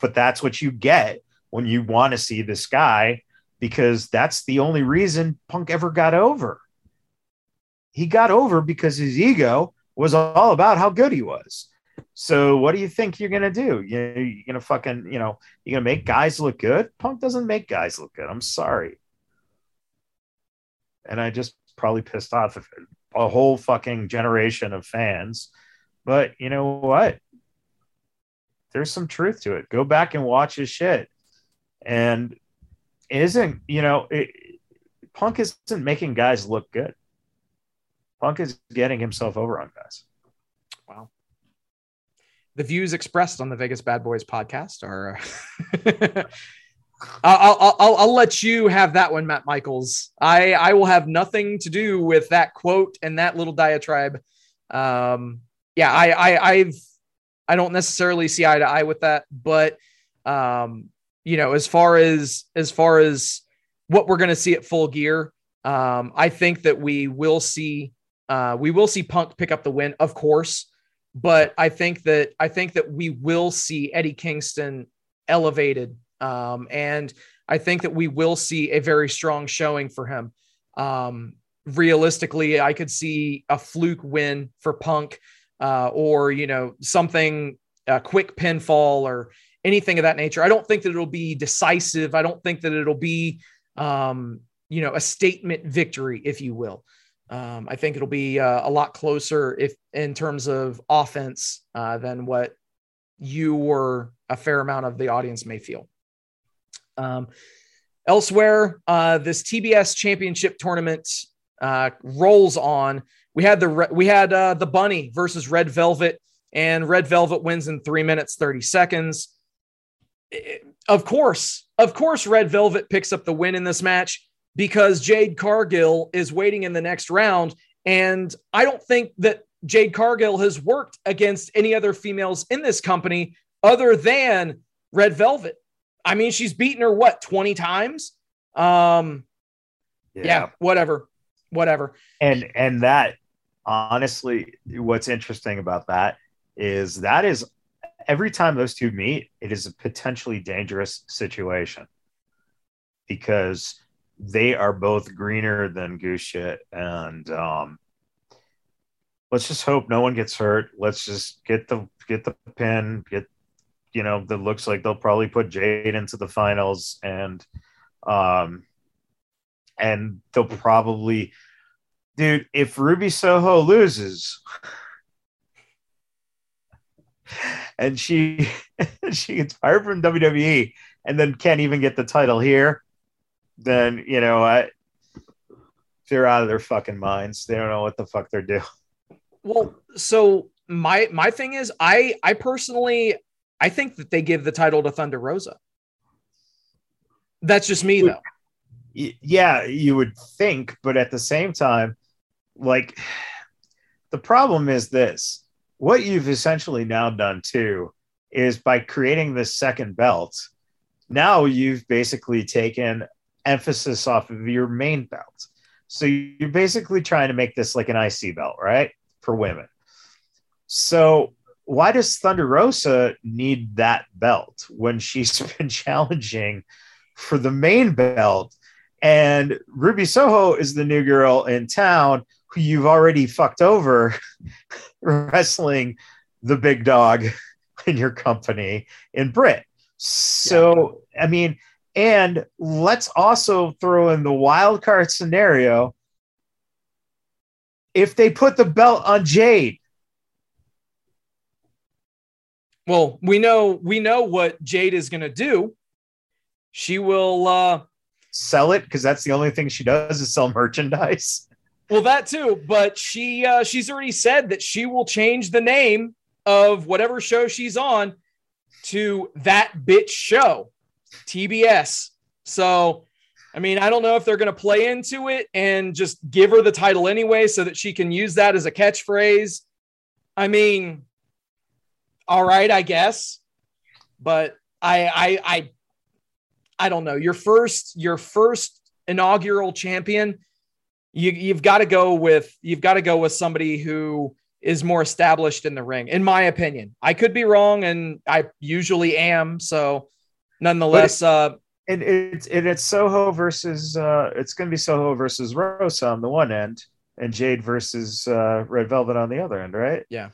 but that's what you get when you want to see this guy because that's the only reason Punk ever got over. He got over because his ego was all about how good he was. So what do you think you're gonna do? You're, you're gonna fucking, you know, you're gonna make guys look good? Punk doesn't make guys look good. I'm sorry. And I just probably pissed off a whole fucking generation of fans. But you know what? There's some truth to it. Go back and watch his shit. And isn't, you know, it, Punk isn't making guys look good. Punk is getting himself over on guys. Wow the views expressed on the Vegas BadBoyz podcast are. I'll, I'll, I'll, I'll, let you have that one, Matt Michaels. I, I will have nothing to do with that quote and that little diatribe. Um, yeah, I, I, I've, I don't necessarily see eye to eye with that, but, um, you know, as far as, as far as what we're going to see at full gear, um, I think that we will see, uh, we will see Punk pick up the win, of course but I think that I think that we will see Eddie Kingston elevated, um, and I think that we will see a very strong showing for him. Um, realistically, I could see a fluke win for Punk, uh, or you know something a quick pinfall or anything of that nature. I don't think that it'll be decisive. I don't think that it'll be um, you know, a statement victory, if you will. Um, I think it'll be uh, a lot closer if in terms of offense uh, than what you or a fair amount of the audience may feel. Um, elsewhere, uh, this TBS Championship tournament uh, rolls on. We had the we had uh, the Bunny versus Red Velvet, and Red Velvet wins in three minutes thirty seconds. Of course, of course, Red Velvet picks up the win in this match because Jade Cargill is waiting in the next round, and I don't think that Jade Cargill has worked against any other females in this company other than Red Velvet. I mean, she's beaten her what 20 times. Um, yeah. yeah, whatever, whatever. And and that honestly, what's interesting about that is that is every time those two meet, it is a potentially dangerous situation because they are both greener than goose shit. And um, let's just hope no one gets hurt. Let's just get the get the pin, get you know, that looks like they'll probably put Jade into the finals and um and they'll probably dude, if Ruby Soho loses and she she gets fired from WWE and then can't even get the title here, then you know I they're out of their fucking minds. They don't know what the fuck they're doing. Well, so my my thing is I I personally I think that they give the title to Thunder Rosa. That's just me, though. Yeah, you would think, but at the same time, like the problem is this what you've essentially now done too is by creating this second belt, now you've basically taken emphasis off of your main belt. So you're basically trying to make this like an IC belt, right? For women. So why does Thunder Rosa need that belt when she's been challenging for the main belt? And Ruby Soho is the new girl in town who you've already fucked over wrestling the big dog in your company in Britt. So, yeah. I mean, and let's also throw in the wild card scenario. If they put the belt on Jade, well, we know we know what Jade is going to do. She will uh, sell it because that's the only thing she does is sell merchandise. Well, that too, but she uh, she's already said that she will change the name of whatever show she's on to that bitch show, TBS. So, I mean, I don't know if they're going to play into it and just give her the title anyway so that she can use that as a catchphrase. I mean, all right, I guess. But I I I I don't know. Your first your first inaugural champion, you you've got to go with you've got to go with somebody who is more established in the ring, in my opinion. I could be wrong, and I usually am. So, nonetheless, it, uh, and it's and it's Soho versus uh, it's going to be Soho versus Rosa on the one end, and Jade versus uh, Red Velvet on the other end, right? Yeah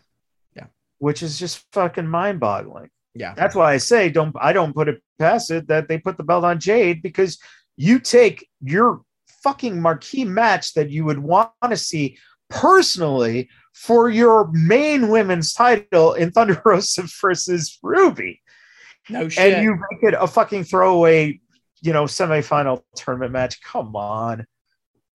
yeah. which is just fucking mind boggling. Yeah. That's why I say don't I don't put it past it that they put the belt on Jade because you take your fucking marquee match that you would want to see personally for your main women's title in Thunder Rosa versus Ruby. No shit. And you make it a fucking throwaway, you know, semifinal tournament match. Come on.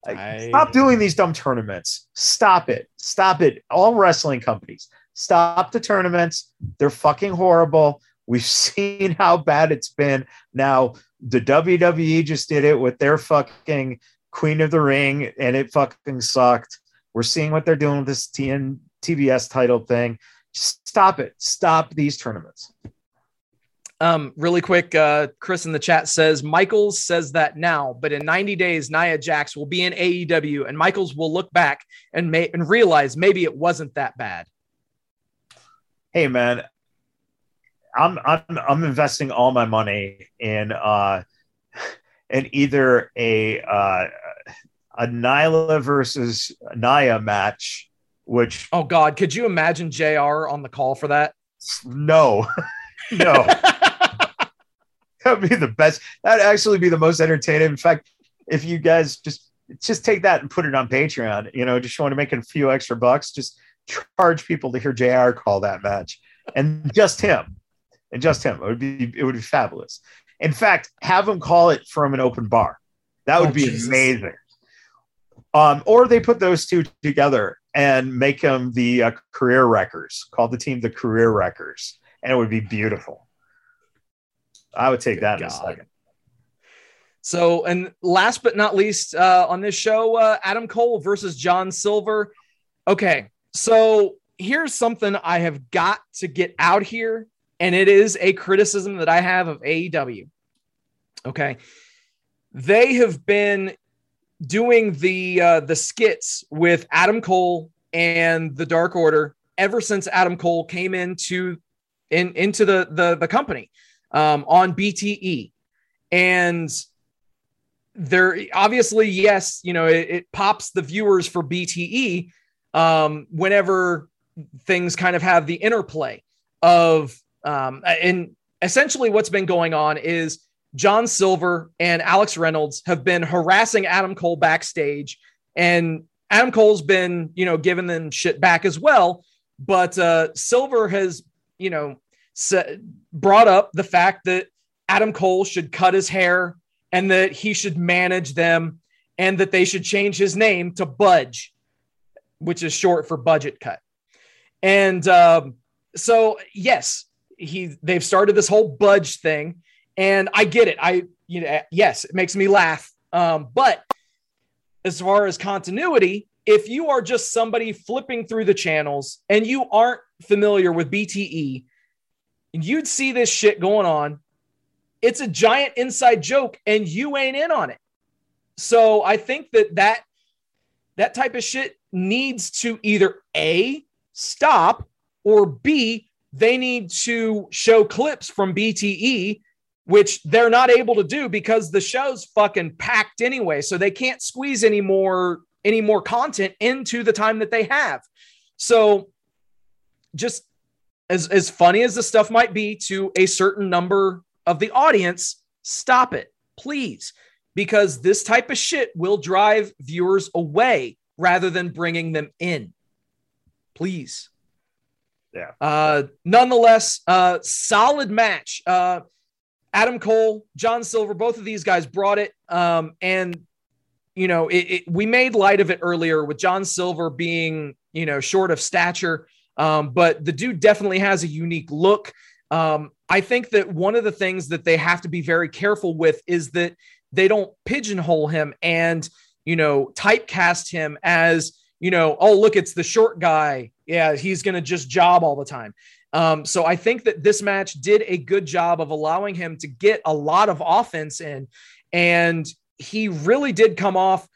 I... Stop doing these dumb tournaments. Stop it. Stop it. All wrestling companies Stop the tournaments. They're fucking horrible. We've seen how bad it's been. Now, the WWE just did it with their fucking Queen of the Ring, and it fucking sucked. We're seeing what they're doing with this TN TBS title thing. Stop it. Stop these tournaments. Um, really quick, uh, Chris in the chat says Michaels says that now, but in 90 days, Nia Jax will be in AEW, and Michaels will look back and may and realize maybe it wasn't that bad hey man, I'm I'm I'm investing all my money in uh in either a uh a Nyla versus Nia match, which oh god, could you imagine JR on the call for that? No, no. That'd be the best. That'd actually be the most entertaining. In fact, if you guys just just take that and put it on Patreon, you know, just want to make a few extra bucks, just charge people to hear JR call that match and just him and just him. It would be it would be fabulous. In fact, have him call it from an open bar. That would Oh, be Jesus. amazing. Um, or they put those two together and make them the uh, career wreckers. Call the team the career wreckers, and it would be beautiful. I would take Good that in a second. So, and last but not least uh, on this show, uh, Adam Cole versus John Silver. Okay, so here's something I have got to get out here, and it is a criticism that I have of AEW. Okay, they have been doing the uh, the skits with Adam Cole and the Dark Order ever since Adam Cole came into in into the the, the company um, on BTE, and there obviously yes you know it, it pops the viewers for bte um whenever things kind of have the interplay of um and essentially what's been going on is john silver and alex reynolds have been harassing adam cole backstage. And adam cole's been you know giving them shit back as well. But uh silver has you know brought up the fact that adam cole should cut his hair and that he should manage them and that they should change his name to Budge, which is short for budget cut. And um, so, yes, he they've started this whole Budge thing, and I get it. I you know yes, it makes me laugh. Um, but as far as continuity, if you are just somebody flipping through the channels and you aren't familiar with BTE, and you'd see this shit going on it's a giant inside joke and you ain't in on it so i think that that that type of shit needs to either a stop or b they need to show clips from bte which they're not able to do because the show's fucking packed anyway so they can't squeeze any more any more content into the time that they have so just as as funny as the stuff might be to a certain number of the audience, stop it, please, because this type of shit will drive viewers away rather than bringing them in. Please. Yeah. Uh, nonetheless, uh, solid match. Uh, Adam Cole, John Silver, both of these guys brought it. Um, and you know, it, it, we made light of it earlier with John Silver being, you know, short of stature. Um, but the dude definitely has a unique look. Um, I think that one of the things that they have to be very careful with is that they don't pigeonhole him and, you know, typecast him as, you know, oh, look, it's the short guy. Yeah, he's going to just job all the time. Um, so I think that this match did a good job of allowing him to get a lot of offense in. And he really did come off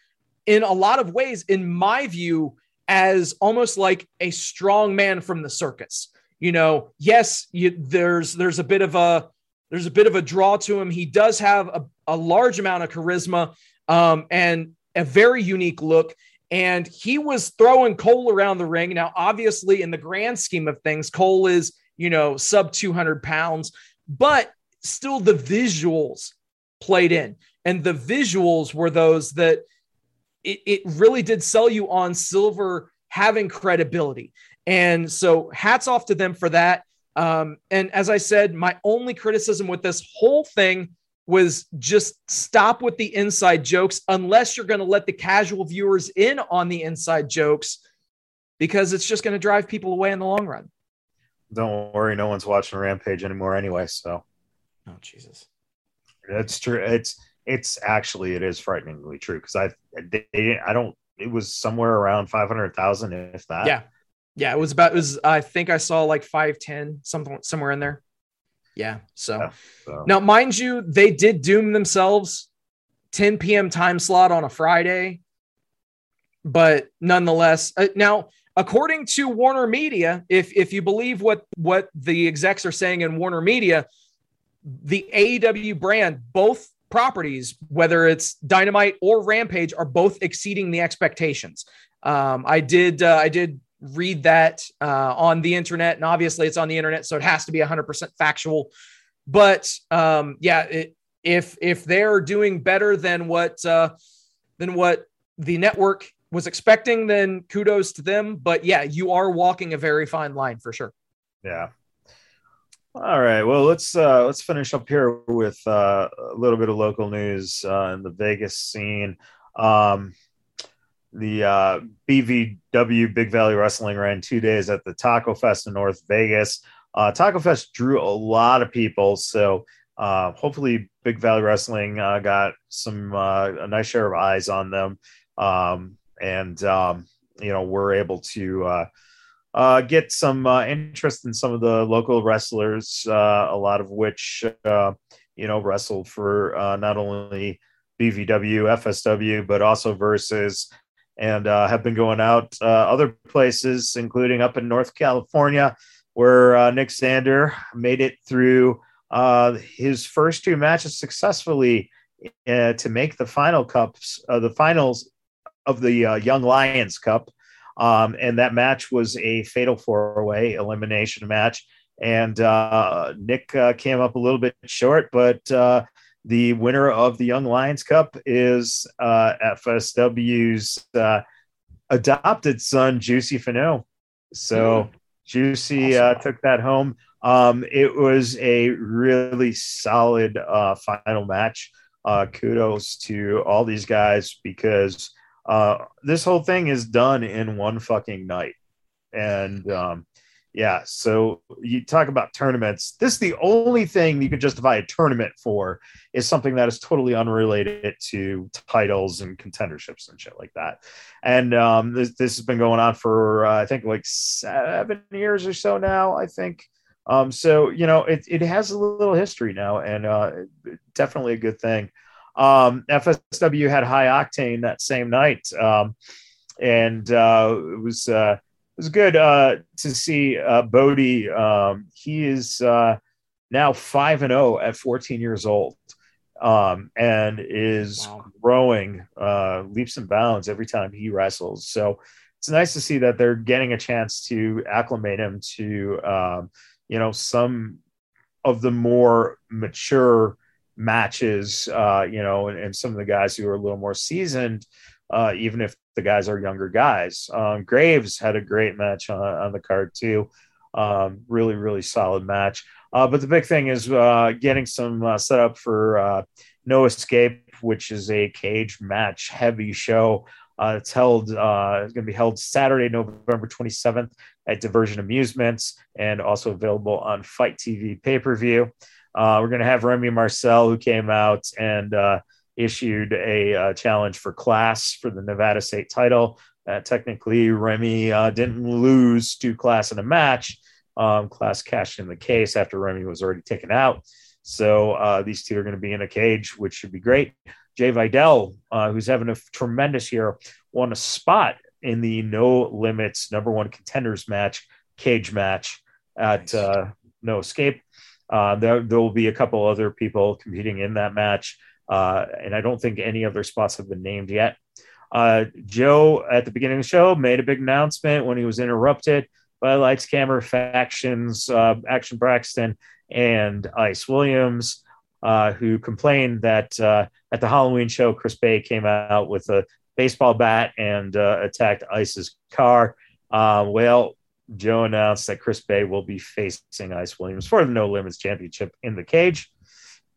in a lot of ways, in my view, as almost like a strong man from the circus you know, yes, you, there's there's a bit of a there's a bit of a draw to him. He does have a, a large amount of charisma um, and a very unique look. And he was throwing Cole around the ring. Now, obviously, in the grand scheme of things, Cole is you know sub 200 pounds, but still the visuals played in, and the visuals were those that it, it really did sell you on Silver having credibility. And so hats off to them for that. Um, and as I said, my only criticism with this whole thing was just stop with the inside jokes unless you're going to let the casual viewers in on the inside jokes because it's just going to drive people away in the long run. Don't worry, no one's watching Rampage anymore anyway. So Oh, Jesus. that's true. It's it's actually it is frighteningly true because I they, I don't. It was somewhere around five hundred thousand, if that. Yeah. Yeah. It was about, it was, I think I saw like 5'10, something, somewhere in there. Yeah. So Yeah. So, now, mind you, they did doom themselves 10 p.m. time slot on a Friday, but nonetheless, uh, now according to Warner Media, if if you believe what what the execs are saying in Warner Media, the AEW brand, both properties, whether it's Dynamite or Rampage, are both exceeding the expectations. Um, I did uh, I did read that uh, on the internet, and obviously it's on the internet, so it has to be 100% factual. But um, yeah, it if if they're doing better than what uh, than what the network was expecting, then kudos to them. But yeah, you are walking a very fine line for sure. Yeah. All right. Well, let's uh, let's finish up here with uh, a little bit of local news uh, in the Vegas scene. Um, the uh, BVW Big Valley Wrestling ran two days at the Taco Fest in North Vegas. Uh, Taco Fest drew a lot of people, so uh, hopefully Big Valley Wrestling uh, got some uh, a nice share of eyes on them, um, and um, you know we're able to uh, get some interest in some of the local wrestlers, a lot of which you know wrestled for not only BVW, FSW, but also versus, and uh, have been going out uh, other places, including up in North California, where uh, Nick Sander made it through uh, his first two matches successfully uh, to make the final cups, uh, the finals of the Young Lions Cup. Um, and that match was a fatal four way elimination match. And Nick came up a little bit short, but the winner of the Young Lions Cup is uh, FSW's uh, adopted son, Juicy Finau. So Juicy uh, took that home. Um, it was a really solid uh, final match. Uh, kudos to all these guys because uh, this whole thing is done in one fucking night. And um, yeah, so you talk about tournaments. This is the only thing you can justify a tournament for is something that is totally unrelated to titles and contenderships and shit like that. And um, this, this has been going on for uh, I think like seven years or so now. I think. Um, so you know it it has a little history now, and uh, definitely a good thing. Um, FSW had high octane that same night, um, and uh, it was uh, was good uh, to see uh, Bodie. Um, he is uh, now five and zero at 14 years old, um, and is Wow. growing uh, leaps and bounds every time he wrestles. So it's nice to see that they're getting a chance to acclimate him to um, you know some of the more mature matches, uh, you know, and, and some of the guys who are a little more seasoned, uh, even if the guys are younger guys. Um, Graves had a great match on, on the card too. Um, really, really solid match. Uh, but the big thing is uh, getting some uh, setup for uh, No Escape, which is a cage match heavy show. Uh, it's held. Uh, it's going to be held Saturday, November 27th at Diversion Amusements, and also available on FITE TV pay per view. Uh, we're going to have Remy Marcel, who came out and uh, issued a uh, challenge for class for the Nevada State title. Uh, technically, Remy uh, didn't lose to class in a match. Um, class cashed in the case after Remy was already taken out. So uh, these two are going to be in a cage, which should be great. Jay Vidal, uh, who's having a tremendous year, won a spot in the No Limits number one contenders match, cage match at uh, No Escape. Uh, there, there will be a couple other people competing in that match, uh, and I don't think any other spots have been named yet. Uh, Joe, at the beginning of the show, made a big announcement when he was interrupted by Lights Camera Factions, uh, Action Braxton, and Ice Williams, uh, who complained that uh, at the Halloween show, Chris Bey came out with a baseball bat and uh, attacked Ice's car. Well, Joe announced that Chris Bey will be facing Ice Williams for the No Limits Championship in the cage.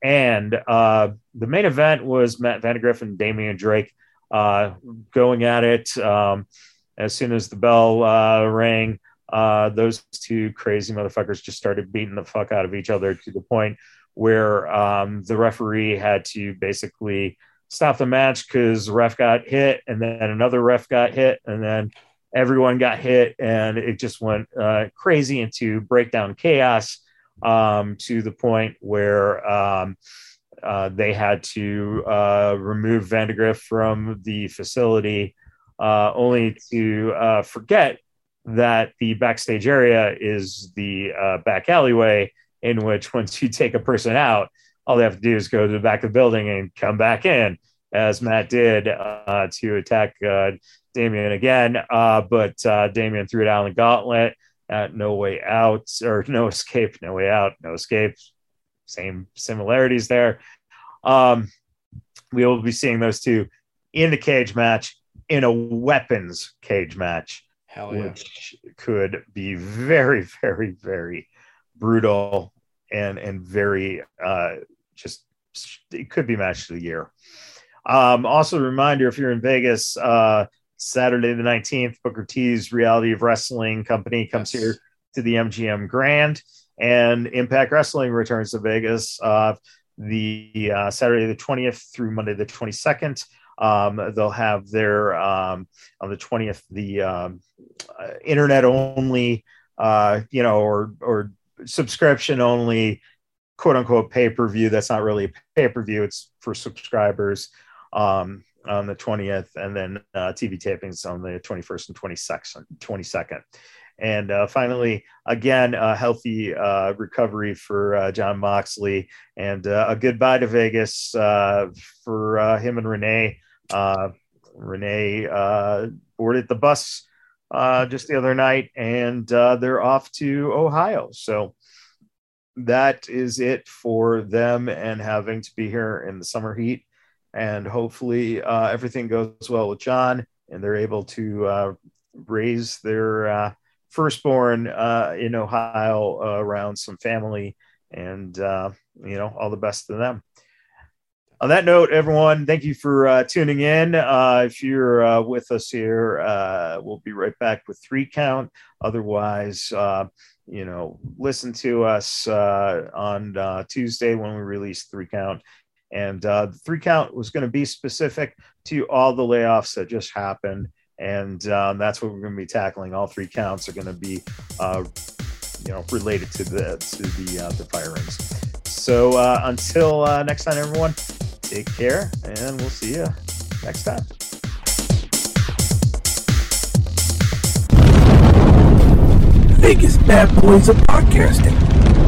And uh, the main event was Matt Vandagriff and Damian Drake uh, going at it. Um, as soon as the bell uh, rang, uh, those two crazy motherfuckers just started beating the fuck out of each other to the point where um, the referee had to basically stop the match because ref got hit and then another ref got hit and then everyone got hit and it just went uh, crazy into breakdown chaos um, to the point where um, uh, they had to uh, remove Vandagriff from the facility, uh, only to uh, forget that the backstage area is the uh, back alleyway, in which once you take a person out, all they have to do is go to the back of the building and come back in, as Matt did uh, to attack Damien again. But Damien threw it down the gauntlet at no way out or no escape, no way out, no escape. Same similarities there. Um, we will be seeing those two in the cage match in a weapons cage match, Hell yeah. which could be very, very, very brutal and and very uh, just it could be match of the year. Um, also, a reminder if you're in Vegas, uh, Saturday the 19th, Booker T's Reality of Wrestling Company comes Yes. here to the MGM Grand, and Impact Wrestling returns to Vegas uh, the uh, Saturday the 20th through Monday the 22nd. Um, they'll have their um, on the 20th the um, uh, internet only, uh, you know, or or subscription only, quote unquote pay per view. That's not really a pay per view; it's for subscribers. Um, on the 20th, and then uh, TV tapings on the 21st and 22nd. 22nd. And uh, finally, again, a healthy uh, recovery for uh, Jon Moxley and uh, a goodbye to Vegas uh, for him and Renee. Renee boarded the bus just the other night and they're off to Ohio. So that is it for them and having to be here in the summer heat. And hopefully uh, everything goes well with Jon and they're able to uh, raise their uh, firstborn uh, in Ohio uh, around some family. And, uh, you know, all the best to them. On that note, everyone, thank you for tuning in. If you're with us here, we'll be right back with three count. Otherwise, you know, listen to us uh, on uh, Tuesday when we release three count. And uh, the three count was going to be specific to all the layoffs that just happened. And um, that's what we're going to be tackling. All three counts are going to be, uh, you know, related to the to the uh, the firings. So uh, until uh, next time, everyone, take care, and we'll see you next time. Vegas bad boys of podcasting.